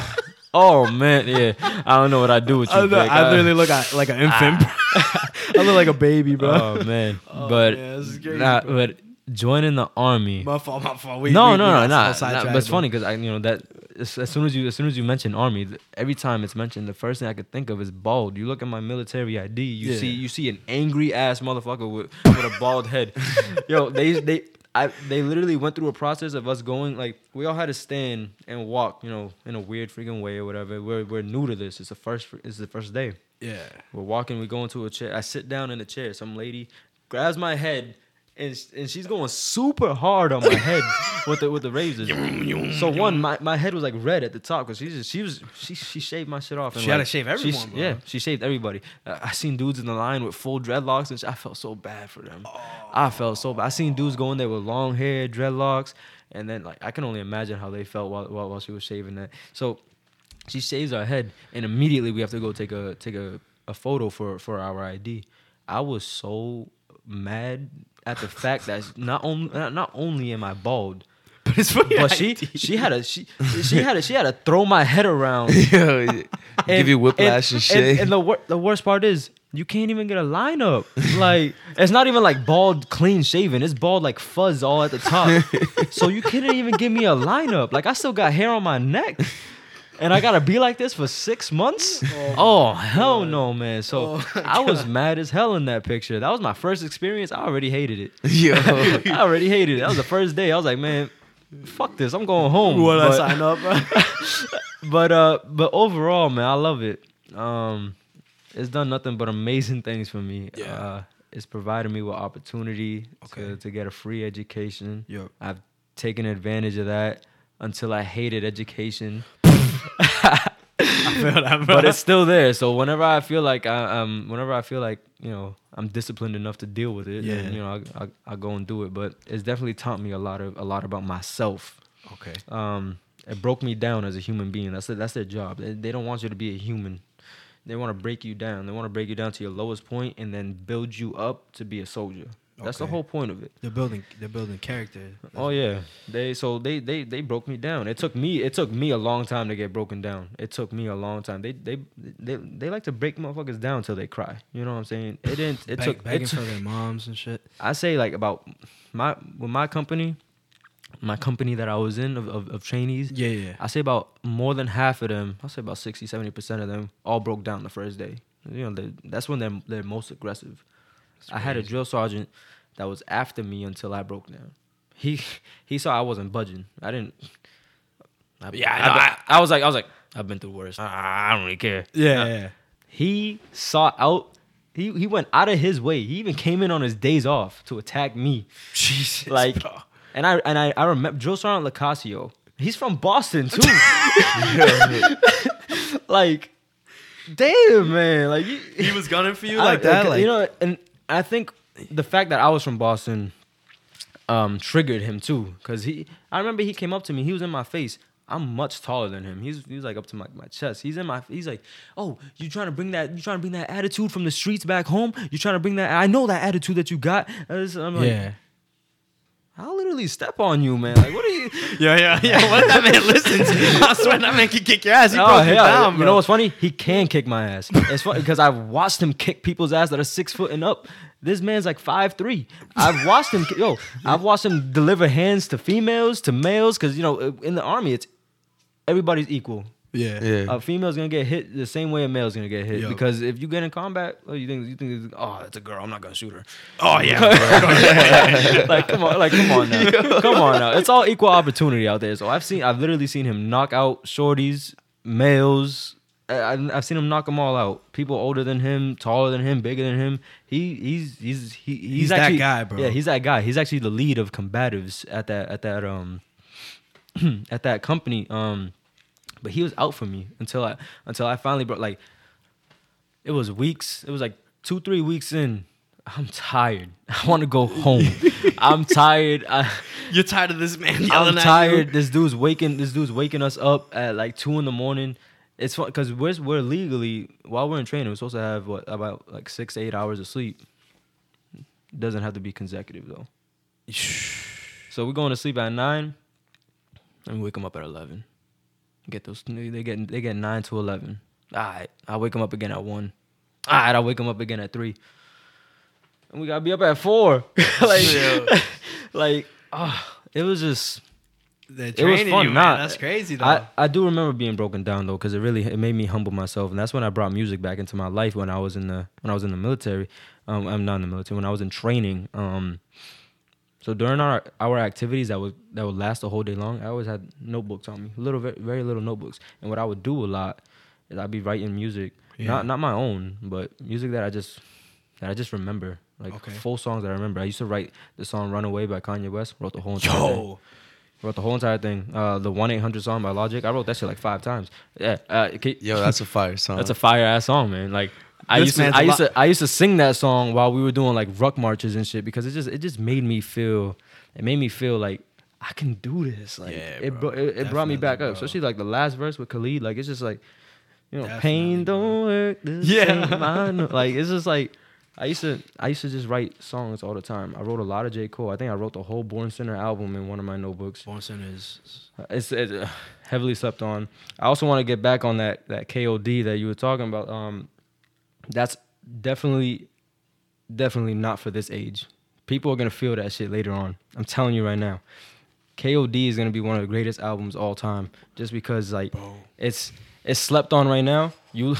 oh man, yeah. I don't know what I do with you. I, Vic. I literally look like an ah. infant. I look like a baby, bro. Oh man, Oh, but man, this is crazy, nah, bro. but joining the army. my fault, my fault. We, no, we, no, we no, got nah, so nah, sidetracked, But it's funny because I, you know, that as, as soon as you, as soon as you mention army, every time it's mentioned, the first thing I could think of is bald. You look at my military ID, you Yeah. see, you see an angry ass motherfucker with with a bald head. Yo, they they. I, they literally went through a process of us going like we all had to stand and walk, you know, in a weird freaking way or whatever. We're we're new to this. It's the first it's the first day. Yeah. We're walking, we go into a chair. I sit down in a chair. Some lady grabs my head and, and she's going super hard on my head with the with the razors. so one, my, my head was like red at the top because she just she was she she shaved my shit off. And She had to shave everyone, bro. Yeah, she shaved everybody. Uh, I seen dudes in the line with full dreadlocks and. I felt so bad for them. I felt so bad. I seen dudes going there with long hair, dreadlocks, and then like I can only imagine how they felt while while, while she was shaving that. So she shaves our head, and immediately we have to go take a take a, a photo for for our ID. I was so mad at the fact that not only not, not only am I bald, But it's funny. but she she had a she she had a she had to throw my head around. Yo, give you whiplash and, shit. And, the wor- the worst part is you can't even get a lineup. Like it's not even like bald, clean shaven. It's bald like fuzz all at the top. so you couldn't even give me a lineup. Like I still got hair on my neck. And I gotta be like this for six months? Oh, hell no, man. So Oh, I was mad as hell in that picture. That was my first experience. I already hated it. Yo, I already hated it. That was the first day. I was like, man, fuck this. I'm going home. When I But- sign up, but uh but overall man i love it um it's done nothing but amazing things for me Yeah. uh it's provided me with opportunity Okay. to, to get a free education Yo. i've taken advantage of that until i hated education I feel that, but it's still there so whenever i feel like I, um whenever i feel like you know i'm disciplined enough to deal with it then, you know I, I, I go and do it but it's definitely taught me a lot of a lot about myself okay. um, it broke me down as a human being. That's their, that's their job. They, they don't want you to be a human. They want to break you down. They want to break you down to your lowest point and then build you up to be a soldier. That's the whole point of it. They're building. They're building character. Oh yeah, they so they they they broke me down. It took me it took me a long time to get broken down. It took me a long time. They they they they like to break motherfuckers down till they cry. You know what I'm saying? It didn't. It Beg- took. begging It took for their moms and shit. I say like about my with my company, my company that I was in of, of, of trainees. Yeah, yeah. I say about more than half of them, I'll say about 60, 70% of them all broke down the first day. You know, they, that's when they're, they're most aggressive. I had a drill sergeant that was after me until I broke down. He he saw I wasn't budging. I didn't I, Yeah, I I. I, I was like, I was like, I've been through worse. I, don't really care. Yeah, uh, Nah. yeah. He sought out. He he went out of his way. He even came in on his days off to attack me. Jesus, Like, bro. and I and I, I remember Drill Sergeant Lacasio. He's from Boston too. like, damn man, like you, he was gunning for you like that. Like, you know, and I think the fact that I was from Boston um triggered him too, because he. I remember he came up to me. He was in my face. I'm much taller than him. He's he was like up to my, my chest. He's in my. He's like, oh, you trying to bring that? You trying to bring that attitude from the streets back home? You trying to bring that? I know that attitude that you got. And I'm like, yeah, I'll literally step on you, man. Like, what are you? yeah, yeah, yeah. What that man listens? I swear that man can kick your ass. He Oh, broke you hell, down, you know what's funny? He can kick my ass. It's funny because I've watched him kick people's ass that are six foot and up. This man's like five three. I've watched him. Yo, I've watched him deliver hands to females, to males, because you know in the army it's everybody's equal. Yeah, Yeah. A female's gonna get hit the same way a male's gonna get hit Yo. because if you get in combat, oh, you think you think oh it's a girl, I'm not gonna shoot her. Oh yeah, like come on, like come on now, come on now. It's all equal opportunity out there. So I've seen, I've literally seen him knock out shorties, males. I- I've, I've seen him knock them all out. People older than him, taller than him, bigger than him. He he's he's he, he's, He's that guy, bro. Yeah, he's that guy. He's actually the lead of combatives at that at that um at that company. Um, but he was out for me until I until I finally brought like it was weeks. It was like two three weeks in. I'm tired. I want to go home. I'm tired. I, You're tired of this man I'm tired. This dude's waking. This dude's waking us up at like two in the morning. It's fun because we're we're legally while we're in training, we're supposed to have what about like six eight hours of sleep. Doesn't have to be consecutive though. So we're going to sleep at nine, and we wake them up at eleven. Get those. They get they get nine to eleven. All right, I wake them up again at one. All right, I wake them up again at three. And we gotta be up at four. like, Yeah. like, ah, it was just. It was fun. you, Nah. That's crazy though. I, I do remember being broken down though, because it really it made me humble myself, and that's when I brought music back into my life when I was in the when I was in the military. Um, I'm not in the military when I was in training. Um, so during our our activities that would that would last the whole day long, I always had notebooks on me, little very, very little notebooks. And what I would do a lot is I'd be writing music, Yeah. not not my own, but music that I just that I just remember, like Okay. full songs that I remember. I used to write the song "Runaway" by Kanye West. Wrote the whole entire thing. Yo, Wrote the whole entire thing. Uh, the one eight hundred song by Logic. I wrote that shit like five times. Yeah, uh, ca- Yo, that's a fire song. that's a fire ass song, man. Like I used to, man's I a used lot- to, I used to sing that song while we were doing like ruck marches and shit because it just, it just made me feel, it made me feel like I can do this. Like Yeah, it, bro. bro- it, it brought me back bro. up, especially like the last verse with Khalid. Like it's just like, you know, Definitely, pain bro. don't work. The Yeah. same. I. Like it's just like. I used to I used to just write songs all the time. I wrote a lot of J. Cole. I think I wrote the whole Born Sinner album in one of my notebooks. Born Sinner is It's, it's uh, heavily slept on. I also want to get back on that that KOD that you were talking about. Um, that's definitely, definitely not for this age. People are gonna feel that shit later on. I'm telling you right now. KOD is gonna be one of the greatest albums all time, just because like Bro. it's it's slept on right now. You,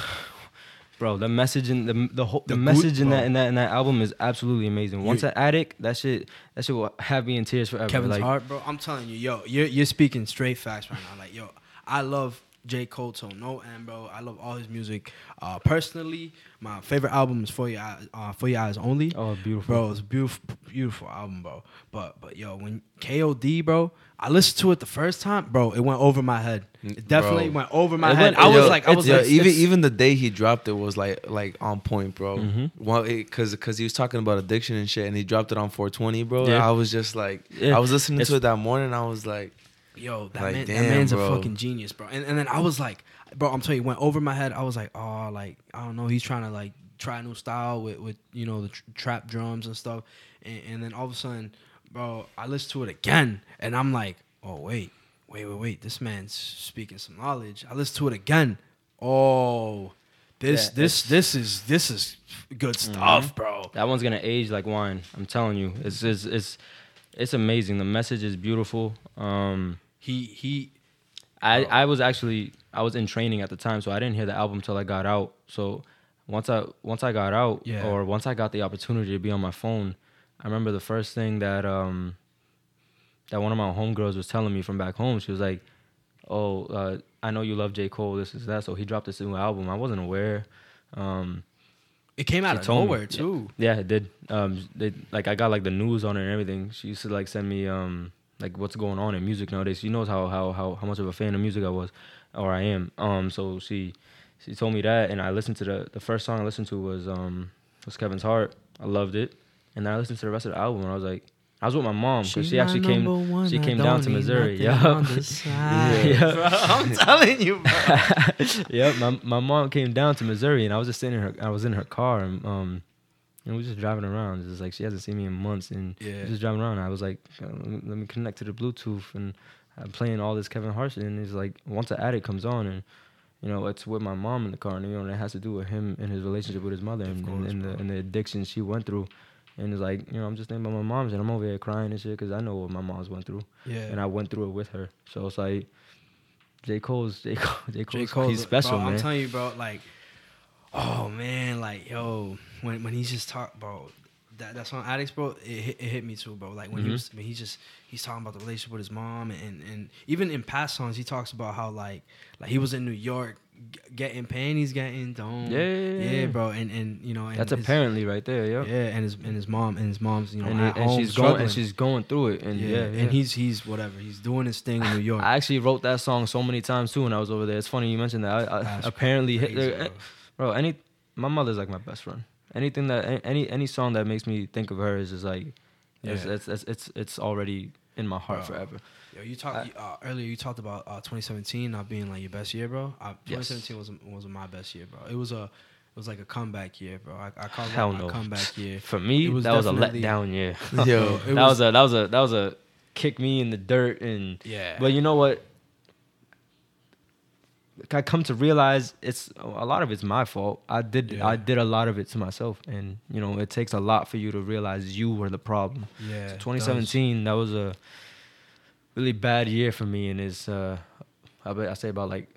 bro, the message in the the whole the, The good- message in bro. that in that in that album is absolutely amazing. Once You- an addict, that shit that shit will have me in tears forever. Kevin's like, heart, bro. I'm telling you, yo, you're you're speaking straight facts right now. Like, yo, I love J. Cole to no end, bro. I love all his music. Uh, personally, my favorite album is For Your Eyes, uh, For Your Eyes Only. Oh, beautiful. bro. It's a beautiful, beautiful album, bro. But but yo, when KOD, bro, I listened to it the first time, bro. It went over my head. It definitely Bro. went over my It head. went- I was yo, like, I was yeah, like, even even the day he dropped it was like like on point, bro. Mhm. Well, because because he was talking about addiction and shit, and he dropped it on 420, bro. Yeah. I was just like, Yeah. I was listening It's- to it that morning. I was like, yo, that, Like, man, that man's bro. a fucking genius, bro. And, and then I was like, bro, I'm telling you, it went over my head. I was like, oh, like I don't know, he's trying to like try a new style with with you know the tr- trap drums and stuff. And, and then all of a sudden, bro, I listened to it again, and I'm like, oh wait, wait, wait, wait, this man's speaking some knowledge. I listened to it again. Oh, this Yeah, this this is this is good mm-hmm. stuff, bro. That one's gonna age like wine. I'm telling you, it's it's it's, it's amazing. The message is beautiful. Um, He he. I Oh. I was actually I was in training at the time, so I didn't hear the album till I got out. So once I once I got out, Yeah. or once I got the opportunity to be on my phone, I remember the first thing that um that one of my homegirls was telling me from back home. She was like, oh, uh, I know you love J Cole. This is that. So he dropped this new album. I wasn't aware. Um, It came out She of told me. nowhere too. yeah, it did. Um, they like I got like the news on it and everything. She used to like send me um like what's going on in music nowadays. She knows how how how how much of a fan of music I was, or I am. Um, so she she told me that, and I listened to the the first song I listened to was um was Kevin's Heart. I loved it, and then I listened to the rest of the album, and I was like, I was with my mom because she, actually came. she came down to Missouri. Yeah. Yeah. I'm telling you, bro. yeah, my my mom came down to Missouri, and I was just sitting in her. I was in her car, and um, and we were just driving around. Just like she hasn't seen me in months, and Yeah. just driving around. I was like, let me, let me connect to the Bluetooth, and I'm playing all this Kevin Hart, and it's like once the addict comes on, and you know it's with my mom in the car, and you know and it has to do with him and his relationship with his mother, and, and, course, and the and the addiction she went through. And it's like, you know, I'm just thinking about my mom's and I'm over here crying and shit because I know what my mom's went through. Yeah. And I went through it with her. So it's like, J. Cole's, J. Cole, J. Cole's, J. Cole, he's special, bro, man. I'm telling you, bro. Like, oh man, like yo, when when he's just talk, bro. That that song Addicts, bro. It, hit- it hit me too, bro. Like when he Mhm. was, when he just he's talking about the relationship with his mom, and and even in past songs, he talks about how like like he was in New York getting panties, getting dome. Yeah, yeah, yeah, yeah. bro. And and you know, and That's his- apparently right there, yeah. Yeah, and his and his mom and his mom's, you know, and, and she's going and she's going through it, and yeah, yeah, yeah. and he's he's whatever. He's doing his thing in New York. I actually wrote that song so many times too when I was over there. It's funny you mentioned that. I, I apparently, Crazy, uh, bro. bro. Any, my mother's like my best friend. Anything that any any song that makes me think of her is just like, it's, it's, it's it's it's already in my heart Bro. forever. Yo, you talked uh, earlier. You talked about uh, 2017 not being like your best year, bro. Uh, Yes. 2017 was was my best year, bro. It was a it was like a comeback year, bro. I, I called it Hell my no. comeback year. For me, was that was a letdown year. Yo, it that was, a that was a that was a kick me in the dirt and yeah. But you know what? I come to realize it's a lot of it's my fault. I did Yeah. I did a lot of it to myself, and you know it takes a lot for you to realize you were the problem. yeah, So 2017, that was a really bad year for me, and it's uh, I bet I say about like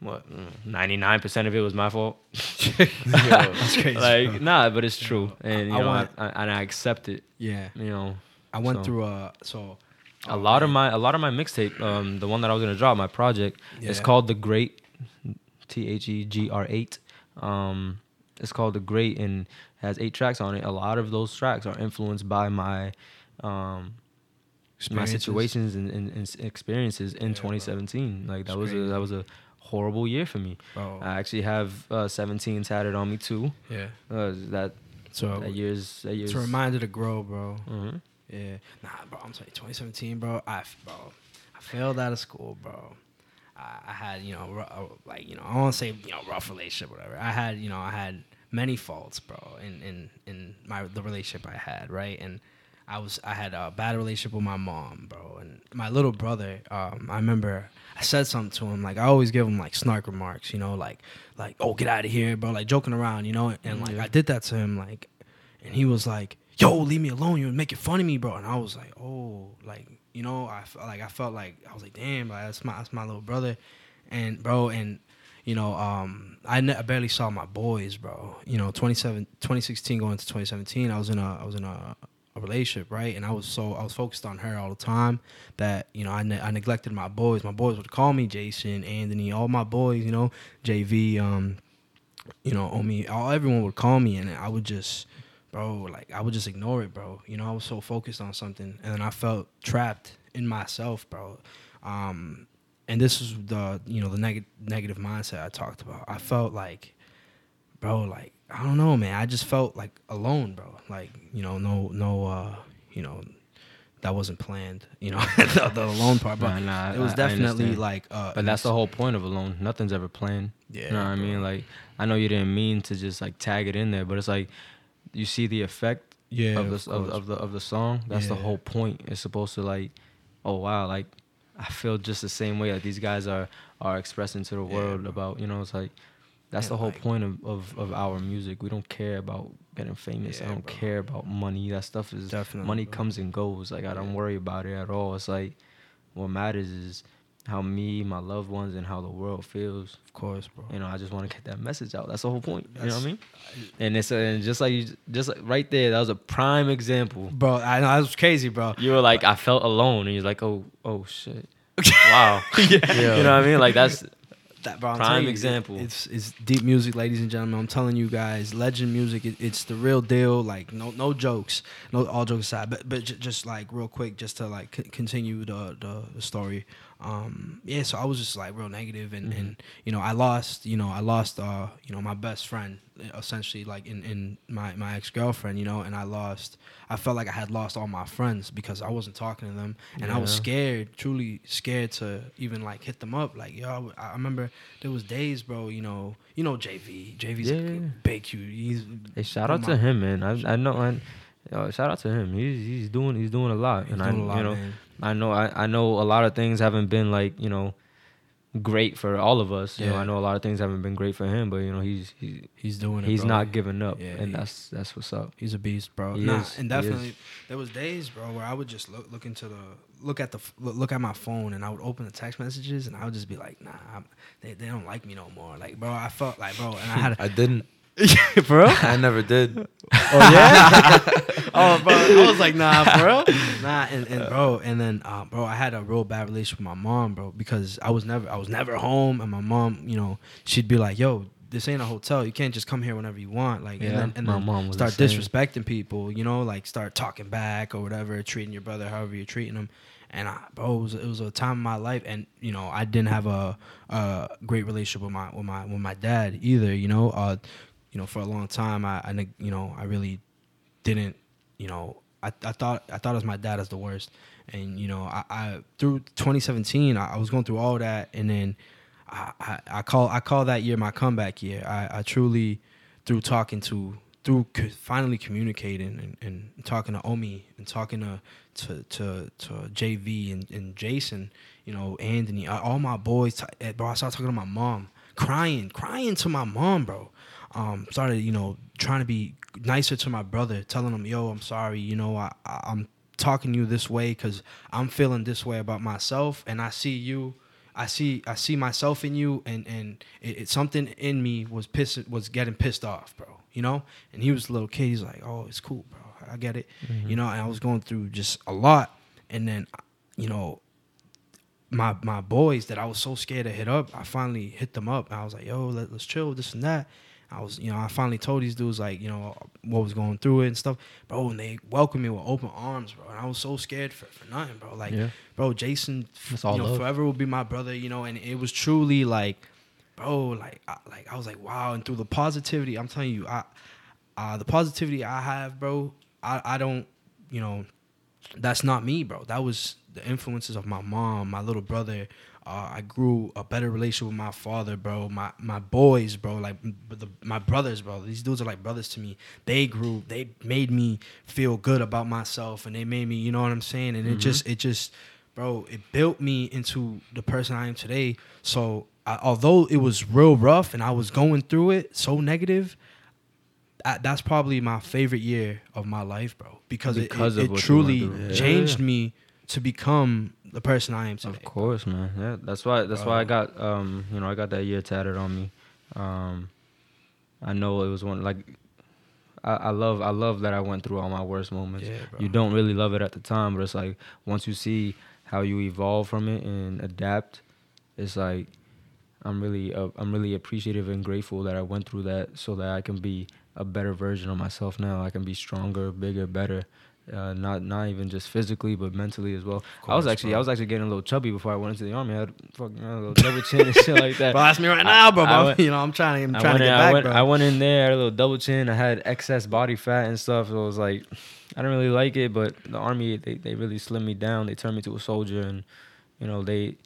what 99 percent of it was my fault. That's crazy. like bro. nah, but it's true, and you I know want- I, I, and I accept it. yeah, You know I went so- through a so a oh, lot of my a lot of my mixtape, um, the one that I was gonna drop, my project, it's called The Great, T H E G R eight. Um, it's called The Great and has eight tracks on it. A lot of those tracks are influenced by my um my situations and, and, and experiences in Yeah, bro. 2017. Like that It's was a, that was a horrible year for me. bro. I actually have uh, 17 tatted on me too. yeah, Uh, that so that year's that year's. it's a reminder to grow, bro. Mhm. Yeah, nah, bro. I'm sorry. 2017, bro. I, bro, I failed out of school, bro. I, I had, you know, ru- uh, like, you know, I won't say, you know, rough relationship, whatever. I had, you know, I had many faults, bro, in in in my the relationship I had, right? And I was, I had a bad relationship with my mom, bro, and my little brother. Um, I remember I said something to him, like I always give him like snark remarks, you know, like, like, oh, get out of here, bro, like joking around, you know, and like Yeah. I did that to him, like, and he was like, "Yo, leave me alone. You're making fun of me, bro." And I was like, "Oh, like you know, I like I felt like I was like, damn, like that's my that's my little brother, and bro, and you know, um, I, ne- I barely saw my boys, bro. You know, 27, 2016 going to 2017, I was in a I was in a, a relationship, right? And I was so I was focused on her all the time that you know I, ne- I neglected my boys. My boys would call me Jason, Anthony, all my boys, you know, JV, um, you know, on me, all everyone would call me, and I would just, bro, like I would just ignore it, bro. You know, I was so focused on something, and then I felt trapped in myself, bro. Um, and this is the you know the neg- negative mindset I talked about. I felt like, bro, like I don't know, man. I just felt like alone, bro. Like you know, no, no, uh, you know, that wasn't planned. You know, the, the alone part, but Nah, nah, it was I- I definitely understand. like. Uh, But that's the whole point of alone. Nothing's ever planned. Yeah, You know what I mean? Like I know you didn't mean to just like tag it in there, but it's like you see the effect yeah of the of, of the of the song. That's the whole point. It's supposed to like, oh wow, like I feel just the same way that these guys are are expressing to the world bro. about. You know, it's like that's Yeah, the whole like- point of, of of our music. We don't care about getting famous. I don't bro. care about money. That stuff is Definitely, money bro. comes and goes. Like I don't Yeah. worry about it at all. It's like what matters is how me, my loved ones, and how the world feels. of course, bro. You know, I just want to get that message out. That's the whole point. you know what I That's- mean? And it's uh, and just like you, just like right there, that was a prime example. Bro, I know that was crazy, bro. You were like, I felt alone, and you're like, oh, oh shit. wow. Yeah, You know what I mean? Like that's that. I'm Prime you, example. It's it's deep music, ladies and gentlemen. I'm telling you guys, legend music. It, it's the real deal. Like no no jokes, no all jokes aside. But but j- just like real quick, just to like c- continue the, the the story. Um yeah, so I was just like real negative and Mm-hmm. and you know I lost you know I lost uh you know my best friend essentially like in in my my ex girlfriend you know and I lost I felt like I had lost all my friends because I wasn't talking to them and I was scared truly scared to even like hit them up like yo I remember there was days bro you know you know JV JV's Yeah. big huge he's Hey, shout out my- to him, man. I I know. I, yo, shout out to him. He's he's doing he's doing a lot, he's and I doing a lot, you know man. I know I, I know a lot of things haven't been like you know great for all of us. You know Yeah. I know a lot of things haven't been great for him, but you know he's he's he's doing it he's bro. not giving up, Yeah, and that's that's what's up. He's a beast, bro. He nah, is. and definitely there was days, bro, where I would just look look into the look at the look look at my phone and I would open the text messages and I would just be like, nah, I'm, they they don't like me no more. Like, bro, I felt like, bro, and I had, I didn't. bro. I never did. Oh yeah. oh, bro, I was like, nah, bro, nah, and, and bro, and then, uh, bro, I had a real bad relationship with my mom, bro, because I was never, I was never home, and my mom, you know, she'd be like, yo. This ain't a hotel. You can't just come here whenever you want. Like, and then, and my then mom start the disrespecting people. You know, like start talking back or whatever, treating your brother however you're treating him. And I, bro, it was, it was a time in my life, and you know, I didn't have a, a great relationship with my with my with my dad either. You know, uh, you know, for a long time, I, I you know, I really didn't, you know, I, I thought I thought it was my dad as the worst, and you know, I, I through 2017, I, I was going through all that, and then I, I, I call I call that year my comeback year. I, I truly, through talking to through finally communicating and, and talking to Omi and talking to to to, to JV and, and Jason, you know, Anthony, all my boys, bro. I started talking to my mom, crying, crying to my mom, bro. Um, started, you know, trying to be nicer to my brother, telling him, "Yo, I'm sorry. You know, I, I I'm talking to you this way because I'm feeling this way about myself, and I see you." I see I see myself in you and and it, it something in me was pissed was getting pissed off, bro. You know? And he was a little kid, he's like, Oh, it's cool, bro. I get it. You know, and I was going through just a lot and then you know, my my boys that I was so scared to hit up, I finally hit them up. And I was like, yo, let, let's chill, this and that. I was, you know, I finally told these dudes like, you know, what was going through it and stuff, bro. And they welcomed me with open arms, bro. And I was so scared for, for nothing, bro. Like, Yeah. bro, Jason, you know, love. forever will be my brother, you know. And it was truly like, bro, like, I, like I was like, wow. And through the positivity, I'm telling you, I, uh, the positivity I have, bro, I, I don't, you know, that's not me, bro. That was the influences of my mom, my little brother. Uh, I grew a better relationship with my father, bro. My my boys, bro. Like the, my brothers, bro. These dudes are like brothers to me. They grew. They made me feel good about myself, and they made me, you know what I'm saying. And it just, it just, bro. It built me into the person I am today. So I, although it was real rough, and I was going through it so negative, I, that's probably my favorite year of my life, bro. Because, it- Because it, of it, truly. Yeah. changed me to become the person I am today. Of course, man. Yeah, that's why. That's why I got. Um, you know, I got that year tatted on me. Um, I know it was one like. I, I love. I love that I went through all my worst moments. Yeah, bro. You don't really love it at the time, but it's like once you see how you evolve from it and adapt, it's like I'm really. Uh, I'm really appreciative and grateful that I went through that, so that I can be a better version of myself now. I can be stronger, bigger, better. Uh, not not even just physically, but mentally as well. I was actually bro. I was actually getting a little chubby before I went into the army. I had fucking a little double chin and shit like that. Bro, ask me right now, bro. I went- you know, I'm trying. I'm trying to in, get I went, bro. I went in there, I had a little double chin. I had excess body fat and stuff. So it was like, I didn't really like it. But the army, they, they really slimmed me down. They turned me to a soldier, and you know they.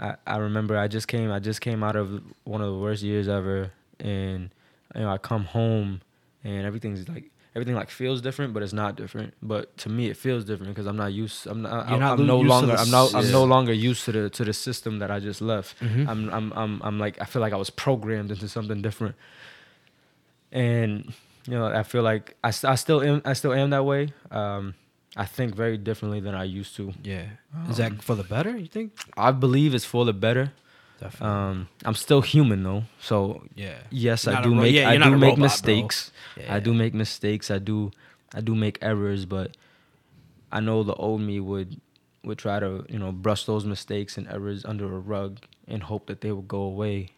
I, I remember I just came I just came out of one of the worst years ever, and you know I come home, and everything's like everything like feels different, but it's not different. But to me, it feels different because I'm not used. I'm not. You're not I'm no longer. I'm no. I'm no longer used to the to the system that I just left. Mhm. I'm. I'm. I'm. I'm like. I feel like I was programmed into something different. And you know, I feel like I, I still am. I still am that way. Um, I think very differently than I used to. yeah. Is that for the better? You think? I believe it's for the better. Definitely. Um, I'm still human though, so yeah. yes, I do make yeah, I do make mistakes. I do make mistakes. I do I do make errors, but I know the old me would would try to you know brush those mistakes and errors under a rug and hope that they would go away,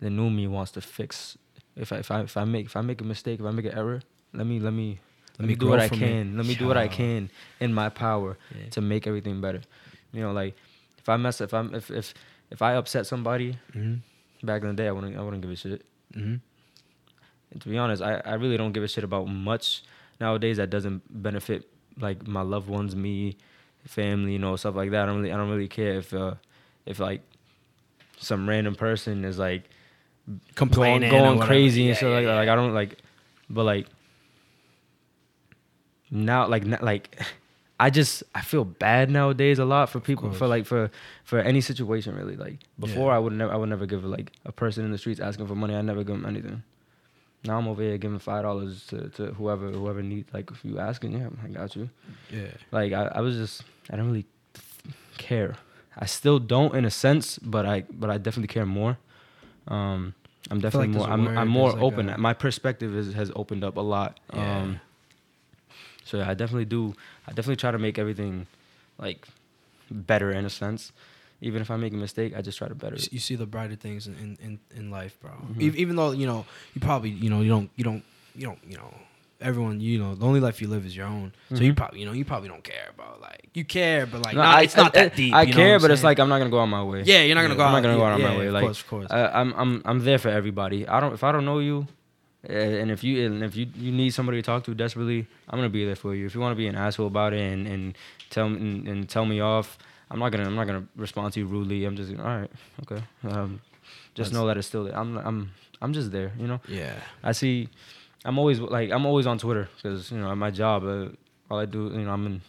the new me wants to fix. If I if I if I make if I make a mistake, if I make an error, let me let me let, me, do what I can. Let me do what I can in my power Yeah. to make everything better. You know, like if I mess if I'm if if if I upset somebody Mm-hmm. back in the day, I wouldn't I wouldn't give a shit. Mm-hmm. And to be honest, I, I really don't give a shit about much nowadays that doesn't benefit like my loved ones, me, family, you know, stuff like that. I don't really I don't really care if uh if like some random person is like going, Complaining, or going crazy Yeah, and stuff yeah, like that. yeah. Like I don't like but like now like n- like I just I feel bad nowadays a lot for people for like for for any situation really like before Yeah. I would never I would never give like a person in the streets asking for money I never give them anything. Now I'm over here giving five dollars to, to whoever whoever needs like if you asking yeah I got you Yeah. like I, I was just I don't really care. I still don't in a sense, but I but I definitely care more. Um, I'm feel like definitely more I'm I'm more like open. a- My perspective is, has opened up a lot. Yeah. Um, so yeah, I definitely do. I definitely try to make everything like better in a sense. Even if I make a mistake, I just try to better You, it. you see the brighter things in, in, in, in life, bro. Mhm. Even, even though you know you probably you know you don't you don't you don't you know everyone you know the only life you live is your own. So you Mhm. probably you know you probably don't care about like you care, but like No, not- I- it's not I- that deep. I you know care, but it's like I'm not gonna go out my way. yeah, you're not gonna go. I'm out, not gonna go out of yeah, my way. Of Like, course, of course. I, I'm I'm I'm there for everybody. I don't if I don't know you, and if you and if you, you need somebody to talk to desperately, I'm gonna be there for you. If you want to be an asshole about it and, and tell me and, and tell me off, I'm not gonna I'm not gonna respond to you rudely. I'm just all right, okay. Um, just That's- know that it's still there. I'm I'm I'm just there. You know. yeah, I see. I'm always like I'm always on Twitter because you know at my job, uh, all I do you know I'm in,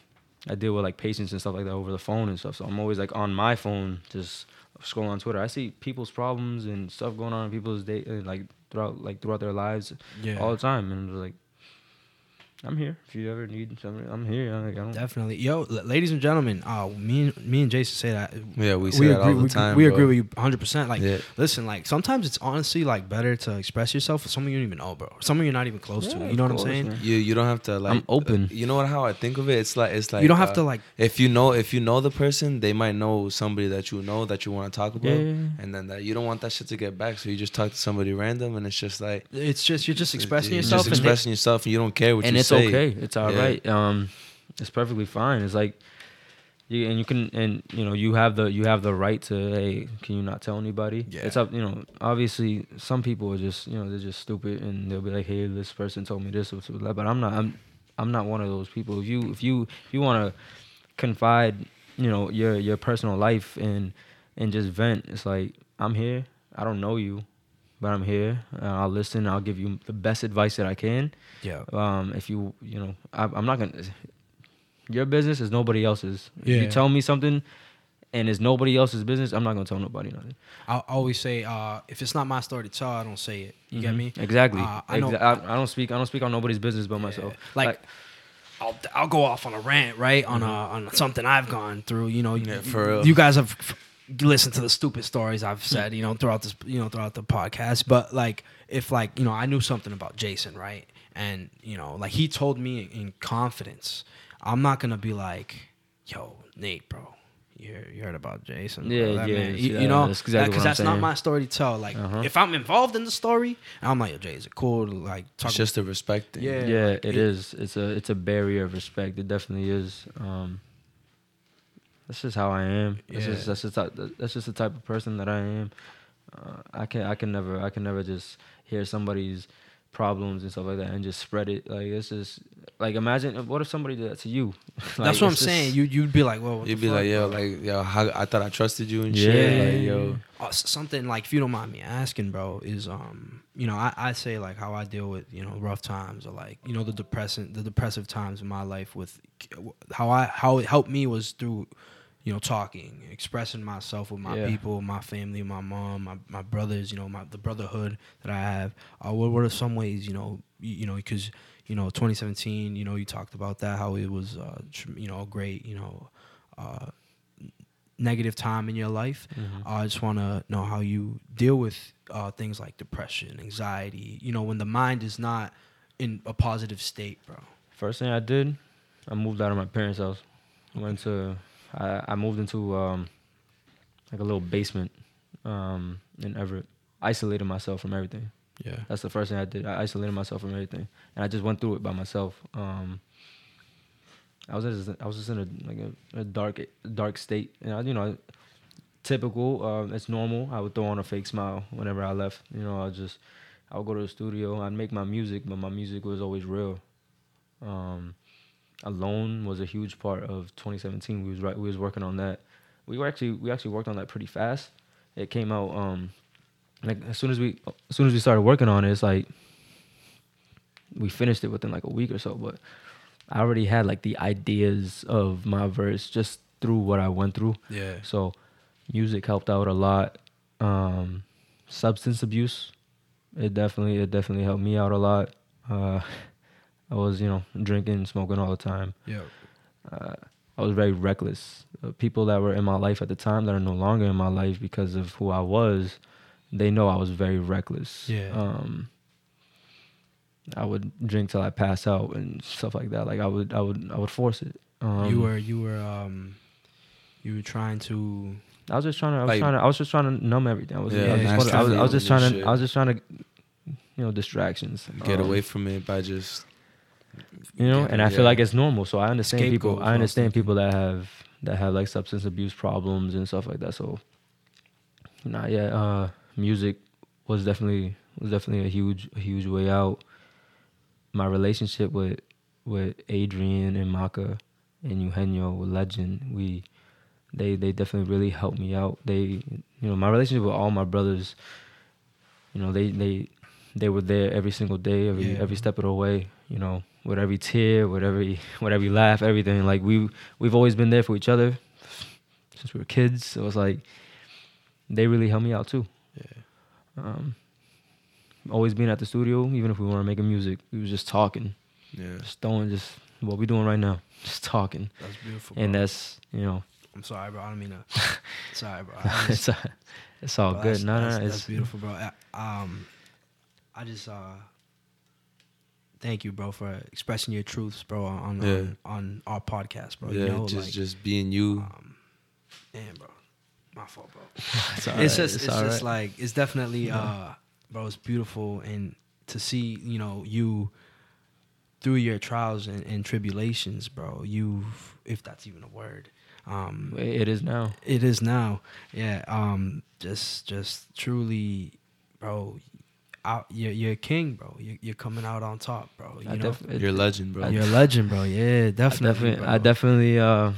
I deal with like patients and stuff like that over the phone and stuff. So I'm always like on my phone just scrolling on Twitter. I see people's problems and stuff going on in people's day uh, like throughout like throughout their lives yeah. all the time, and like, I'm here if you ever need something. I'm here. I'm like, I don't. Definitely, yo, l- ladies and gentlemen, uh, me and me and Jason say that. Yeah, we say that all agree, the we, time, We bro. agree with you 100. percent Like, Yeah. listen, like sometimes it's honestly like better to express yourself with someone you don't even know, bro. Someone you're not even close to. You know of what I'm saying? man. You you don't have to like. I'm open. You know what? How I think of it, it's like it's like you don't have uh, to like. If you know if you know the person, they might know somebody that you know that you want to talk about, Yeah, yeah, yeah. and then that you don't want that shit to get back, so you just talk to somebody random, and it's just like It's just you're just expressing you're yourself. just and expressing yourself, and you don't care what and you it's say. okay. It's all Yeah. right. Um, it's perfectly fine. It's like you and you can and you know you have the you have the right to hey can you not tell anybody? Yeah. It's up. You know, obviously some people are just you know they're just stupid and they'll be like hey this person told me this or that. But I'm not. I'm I'm not one of those people. If you if you if you want to confide you know your your personal life and and just vent, it's like I'm here. I don't know you. But I'm here. Uh, I'll listen. I'll give you the best advice that I can yeah, um, if you you know I, I'm not gonna your business is nobody else's. If Yeah. you tell me something and it's nobody else's business, I'm not gonna tell nobody nothing. I always say uh, if it's not my story to tell, I don't say it. You get Mhm. me? Exactly. Uh, I know- Exa- I, I don't speak. I don't speak on nobody's business but myself. Like, I'll I'll go off on a rant, right? On a, on something I've gone through. You know, Yeah, you, for real. you guys have f- listened to the stupid stories I've said, you know, throughout this, you know, throughout the podcast. But like, if like, you know, I knew something about Jason, right? And you know, like he told me in confidence, I'm not gonna be like, yo, Nate, bro. You heard, you heard about Jason? Yeah, that yeah, man." You, yeah, you know, that's exactly because what that's not my story to tell. Like, Uh-huh. if I'm involved in the story, I'm like, yo, Jay, is it cool to like talk? It's just a respect thing. Yeah. yeah, like, it it- is. It's a it's a barrier of respect. It definitely is. Um, that's just how I am. That's Yeah. just that's just the- that's just the type of person that I am. Uh, I can I can never I can never just hear somebody's problems and stuff like that and just spread it. Like this is like imagine what if somebody did that to you? Like, That's what I'm just- saying. You you'd be like, well, You'd be fuck, like, yo, bro? like, yo, how, I thought I trusted you and Yeah. shit. Like, yo, Uh, something like if you don't mind me asking, bro, is um, you know, I, I say like how I deal with you know rough times or like you know the depressing the depressive times in my life with how I how it helped me was through you know talking, expressing myself with my Yeah. people, my family, my mom, my, my brothers, you know, my the brotherhood that I have. Uh, what what are some ways you know you, you know because you know 2017, you know, you talked about that how it was uh, you know a great you know. Uh, negative time in your life Mhm. I just want to know how you deal with uh, things like depression, anxiety. You know, when the mind is not in a positive state, bro. First thing I did, I moved out of my parents' house. I went to I, I moved into um, like a little basement um, in Everett. Isolated myself from everything. Yeah. That's the first thing I did. I isolated myself from everything, and I just went through it by myself. Um, I was just, I was just in a like a, a dark dark state, and I, you know, typical. Um, it's normal. I would throw on a fake smile whenever I left. You know, I just I would go to the studio. I'd make my music, but my music was always real. Um, Alone was a huge part of 2017. We was right. We was working on that. We were actually we actually worked on that pretty fast. It came out um, like as soon as we as soon as we started working on it, it's like we finished it within like a week or so. But I already had like the ideas of my verse just through what I went through. Yeah. So music helped out a lot. Um, substance abuse, it definitely it definitely helped me out a lot. Uh, I was you know drinking, smoking all the time. Yeah. Uh, I was very reckless. Uh, people that were in my life at the time that are no longer in my life because of who I was, they know I was very reckless. Yeah. Um, I would drink till I pass out and stuff like that. Like I would, I would, I would force it. Um, you were you were um you were trying to I was just trying to. I was Like- trying to. I was just trying to numb everything. I was. Yeah, I, was just, I, was, I was just trying to. shit. I was just trying to. You know, distractions. Get Um, away from it by just. You know, Yeah, and I feel like it's normal. So I understand Scapegoat people. I understand people that have that have like substance abuse problems and stuff like that. So, not yet. uh, music was definitely was definitely a huge a huge way out. My relationship with with Adrian and Maka and Eugenio Legend, we they they definitely really helped me out. They you know my relationship with all my brothers, you know they they they were there every single day, every Yeah. every step of the way. You know with every tear, with every with every laugh, everything. Like we we've always been there for each other since we were kids. So it's like they really helped me out too. Yeah. Um, always being at the studio, even if we weren't making music, we was just talking, Yeah. just throwing, just what we doing right now, just talking, that's beautiful. and bro. that's you know, I'm sorry, bro. I don't mean to. sorry, bro. It's it's all bro, good. That's, No, no, that's, no, that's beautiful, bro. I, um, I just uh, thank you, bro, for expressing your truths, bro, on Yeah. on, on our podcast, bro. yeah. you know, just like, just being you. um, damn, bro, my fault, bro. it's, all it's right, just it's, all just right. like it's definitely uh bro it's beautiful and to see you know you through your trials and, and tribulations bro you if that's even a word um it is now. it is now yeah um just just truly bro out you're, you're a king bro you're, you're coming out on top bro You I know? Def- you're a legend, bro. you're a legend bro yeah I definitely definitely. I definitely, uh,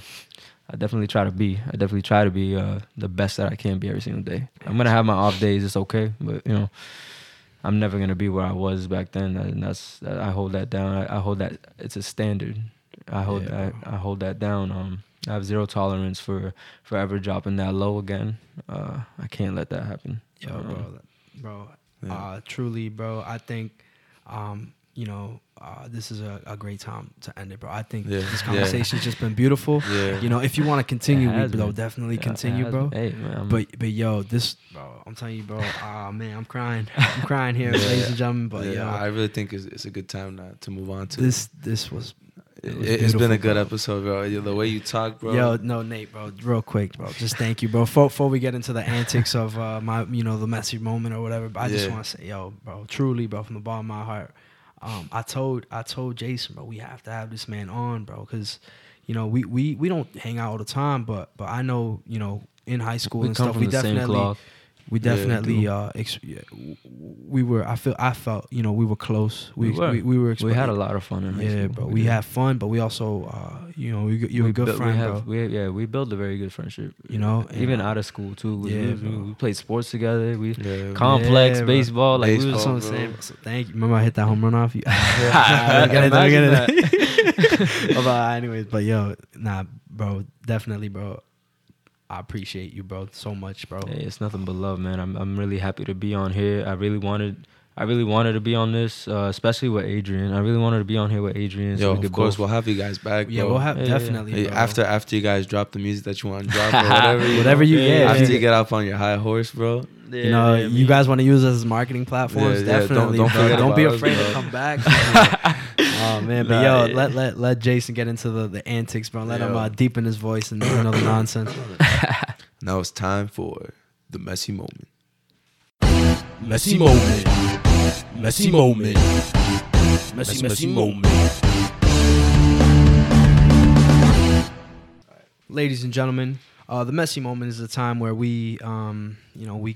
I definitely try to be. I definitely try to be uh, the best that I can be every single day. I'm gonna have my off days. It's okay, but you know, I'm never gonna be where I was back then. And that's I hold that down. I, I hold that. It's a standard. I hold Yeah, that. bro. I hold that down. Um, I have zero tolerance for forever dropping that low again. Uh, I can't let that happen. Yo, Um, bro, that- bro, Yeah. uh, truly, bro. I think, um, you know, uh, this is a, a great time to end it, bro. I think Yeah, this yeah. conversation's just been beautiful. Yeah. You know, if you want to continue, It we has will been. definitely yeah, continue, bro. been. Hey, man, But but yo, this, bro, I'm telling you, bro. Ah man, I'm crying. I'm crying here, Yeah. ladies and gentlemen. But yeah, yo, I really think it's, it's a good time now to move on to this this was. It, has been a good bro. episode, bro. The way you talk, bro. Yo, no, Nate, bro, real quick, bro. Just thank you, bro. Before, before we get into the antics of uh, my, you know, the messy moment or whatever, but I just Yeah. want to say, yo, bro, truly, bro, from the bottom of my heart, um, I told, I told Jason, bro, we have to have this man on, bro, because, you know, we, we, we don't hang out all the time, but, but I know, you know, in high school we and stuff, we definitely. We definitely, do. uh, ex- we were, I feel, I felt, you know, we were close. We, We were. we, we were, We had a lot of fun in high Yeah, school. bro. We did. had fun, but we also, uh, you know, we, you're we a good built- friend, we have, bro. We, yeah, we built a very good friendship. You know, and, even out of school too. We, yeah, we, we played sports together. We Yeah. complex Yeah, baseball. Like we Baseball, was That's what I'm bro. saying. So thank you. Remember I hit that home run off you. Yeah. Get it, get Imagine it. but uh, anyways, but yo, nah, bro, definitely, bro. I appreciate you, bro, so much, bro. Hey, it's nothing but love, man. I'm I'm really happy to be on here. I really wanted. I really wanted to be on this, uh, especially with Adrian. I really wanted to be on here with Adrian. so Yo, we of could course, both- we'll have you guys back, Yeah, we'll have Yeah, yeah, definitely Hey, bro. after after you guys drop the music that you want to drop or whatever, you Whatever know? you- yeah, after yeah. you get off on your high horse, bro. you know, you guys want to use us as marketing platforms, Yeah, yeah, don't- definitely. don't bro. forget Don't be about us, afraid bro. to come back. Oh man, but Nah, yo, yeah. let let let Jason get into the, the antics, bro. Let him uh, deepen his voice and you know the nonsense. Now it's time for the messy moment. Messy moment. Messy moment. Messy, messy moment. Ladies and gentlemen, uh, the messy moment is the time where we, um, you know, we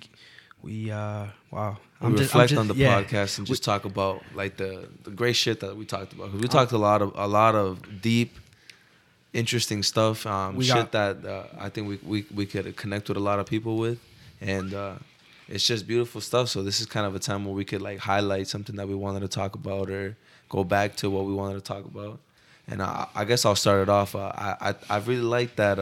we uh, wow. We just- reflect just- on the yeah. podcast and just talk about like the the great shit that we talked about. we talked a lot of a lot of deep, interesting stuff. Um, We shit got- that uh, I think we, we we could connect with a lot of people with, and uh, it's just beautiful stuff. So this is kind of a time where we could like highlight something that we wanted to talk about or go back to what we wanted to talk about. And I, I guess I'll start it off. Uh, I, I I really like that.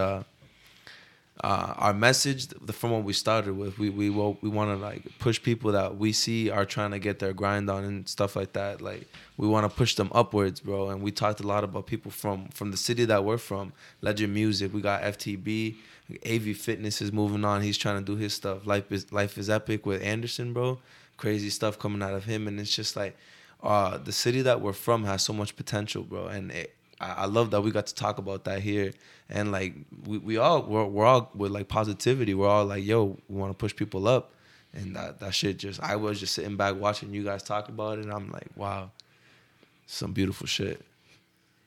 Uh, our message the, from what we started with, we we we want to like push people that we see are trying to get their grind on and stuff like that. Like we want to push them upwards, bro. And we talked a lot about people from from the city that we're from. Legend Music, we got FTB, AV Fitness is moving on. He's trying to do his stuff. Life is life is epic with Anderson, bro. Crazy stuff coming out of him, and it's just like uh, the city that we're from has so much potential, bro. And it, I, I love that we got to talk about that here. And like we, we all we're, we're all with like positivity. We're all like, yo, we want to push people up. And that that shit just I was just sitting back watching you guys talk about it. And I'm like, wow, some beautiful shit.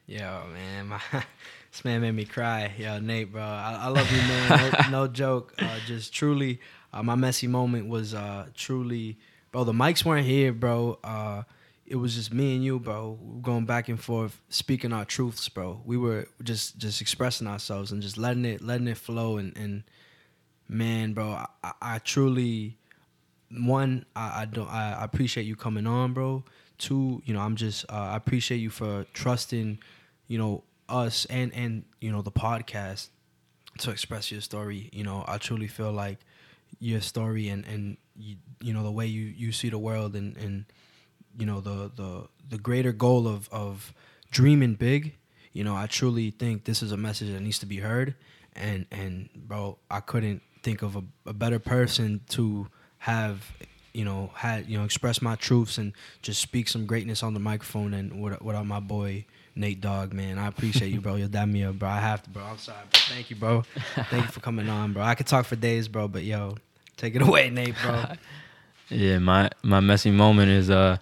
Yo, man, my, this man made me cry. Yo, Nate, bro, I, I love you, man. No, no joke. Uh, just truly, uh, my messy moment was uh, truly, bro. The mics weren't here, bro. It was just me and you, bro. Going back and forth, speaking our truths, bro. We were just just expressing ourselves and just letting it letting it flow. And, and man, bro, I, I, truly one, I, I don't I, I appreciate you coming on, bro. Two, you know, I'm just uh, I appreciate you for trusting, you know, us and and you know the podcast to express your story. You know, I truly feel like your story and and you, you know the way you you see the world and and you know the the the greater goal of of dreaming big. You know, I truly think this is a message that needs to be heard. And and bro, I couldn't think of a, a better person to have you know had you know express my truths and just speak some greatness on the microphone and what without my boy Nate Dog man. I appreciate you bro. You'll dab me up bro. I have to bro. I'm sorry thank you bro. Thank you for coming on bro. I could talk for days bro but yo take it away Nate bro. Yeah, my my messy moment is uh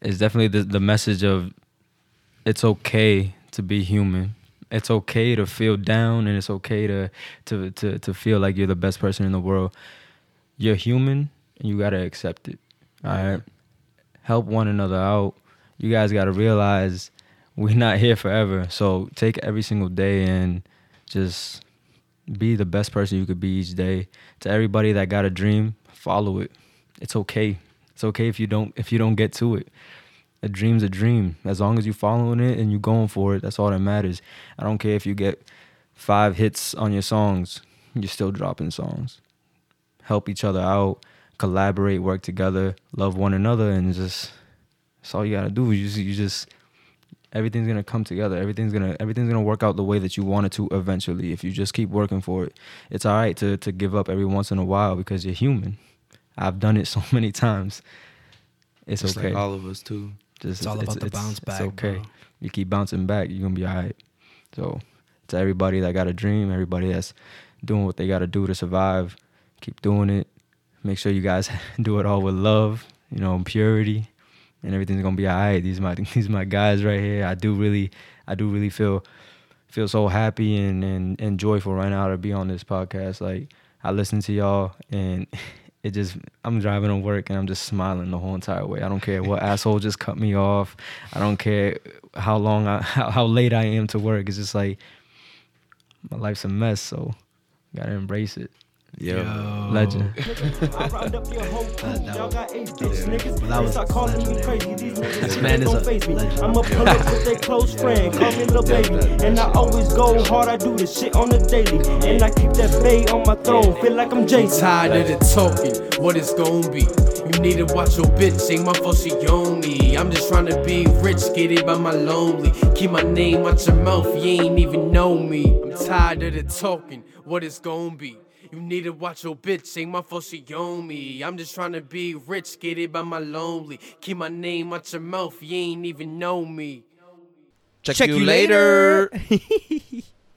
is definitely the the message of it's okay to be human. It's okay to feel down and it's okay to to to to feel like you're the best person in the world. You're human and you got to accept it. All right? Help one another out. You guys got to realize we're not here forever. So take every single day and just be the best person you could be each day. To everybody that got a dream, follow it. It's okay. It's okay if you don't if you don't get to it. A dream's a dream. As long as you're following it and you're going for it, that's all that matters. I don't care if you get five hits on your songs, you're still dropping songs. Help each other out, collaborate, work together, love one another, and just that's all you gotta do. You just, you just everything's gonna come together. Everything's gonna everything's gonna work out the way that you want it to eventually. If you just keep working for it, it's all right to to give up every once in a while because you're human. I've done it so many times. It's Just okay. like all of us too. Just, It's all about the bounce back, It's okay. bro. You keep bouncing back, you're gonna be all right. So to everybody that got a dream, everybody that's doing what they gotta do to survive, keep doing it. Make sure you guys do it all with love, you know, and purity, and everything's gonna be all right. These are my these are my guys right here. I do really I do really feel feel so happy and, and, and joyful right now to be on this podcast. Like I listen to y'all and it just I'm driving to work and I'm just smiling the whole entire way. I don't care what asshole just cut me off. I don't care how long I how, how late I am to work. It's just like my life's a mess, so gotta embrace it. Yeah. Yo. Legend. I round up your whole crew. That- that got eight bitch niggas. but that They was start calling me legendary. crazy. These niggas This man is a legend. I'ma pull up with their close friend. Call me little baby. And I always go hard. I do this shit on the daily. And I keep that bay on my throne. Feel like I'm Jason. Tired of the talking, what it's gon' be. You need to watch your bitch, ain't my fault she own me. I'm just trying to be rich, get it by my lonely. Keep my name out your mouth, you ain't even know me. I'm tired of the talking, what it's gon' be. You need to watch your bitch, ain't my fault she own me. I'm just trying to be rich, get it by my lonely. Keep my name out your mouth, you ain't even know me. Check, Check you you later. later.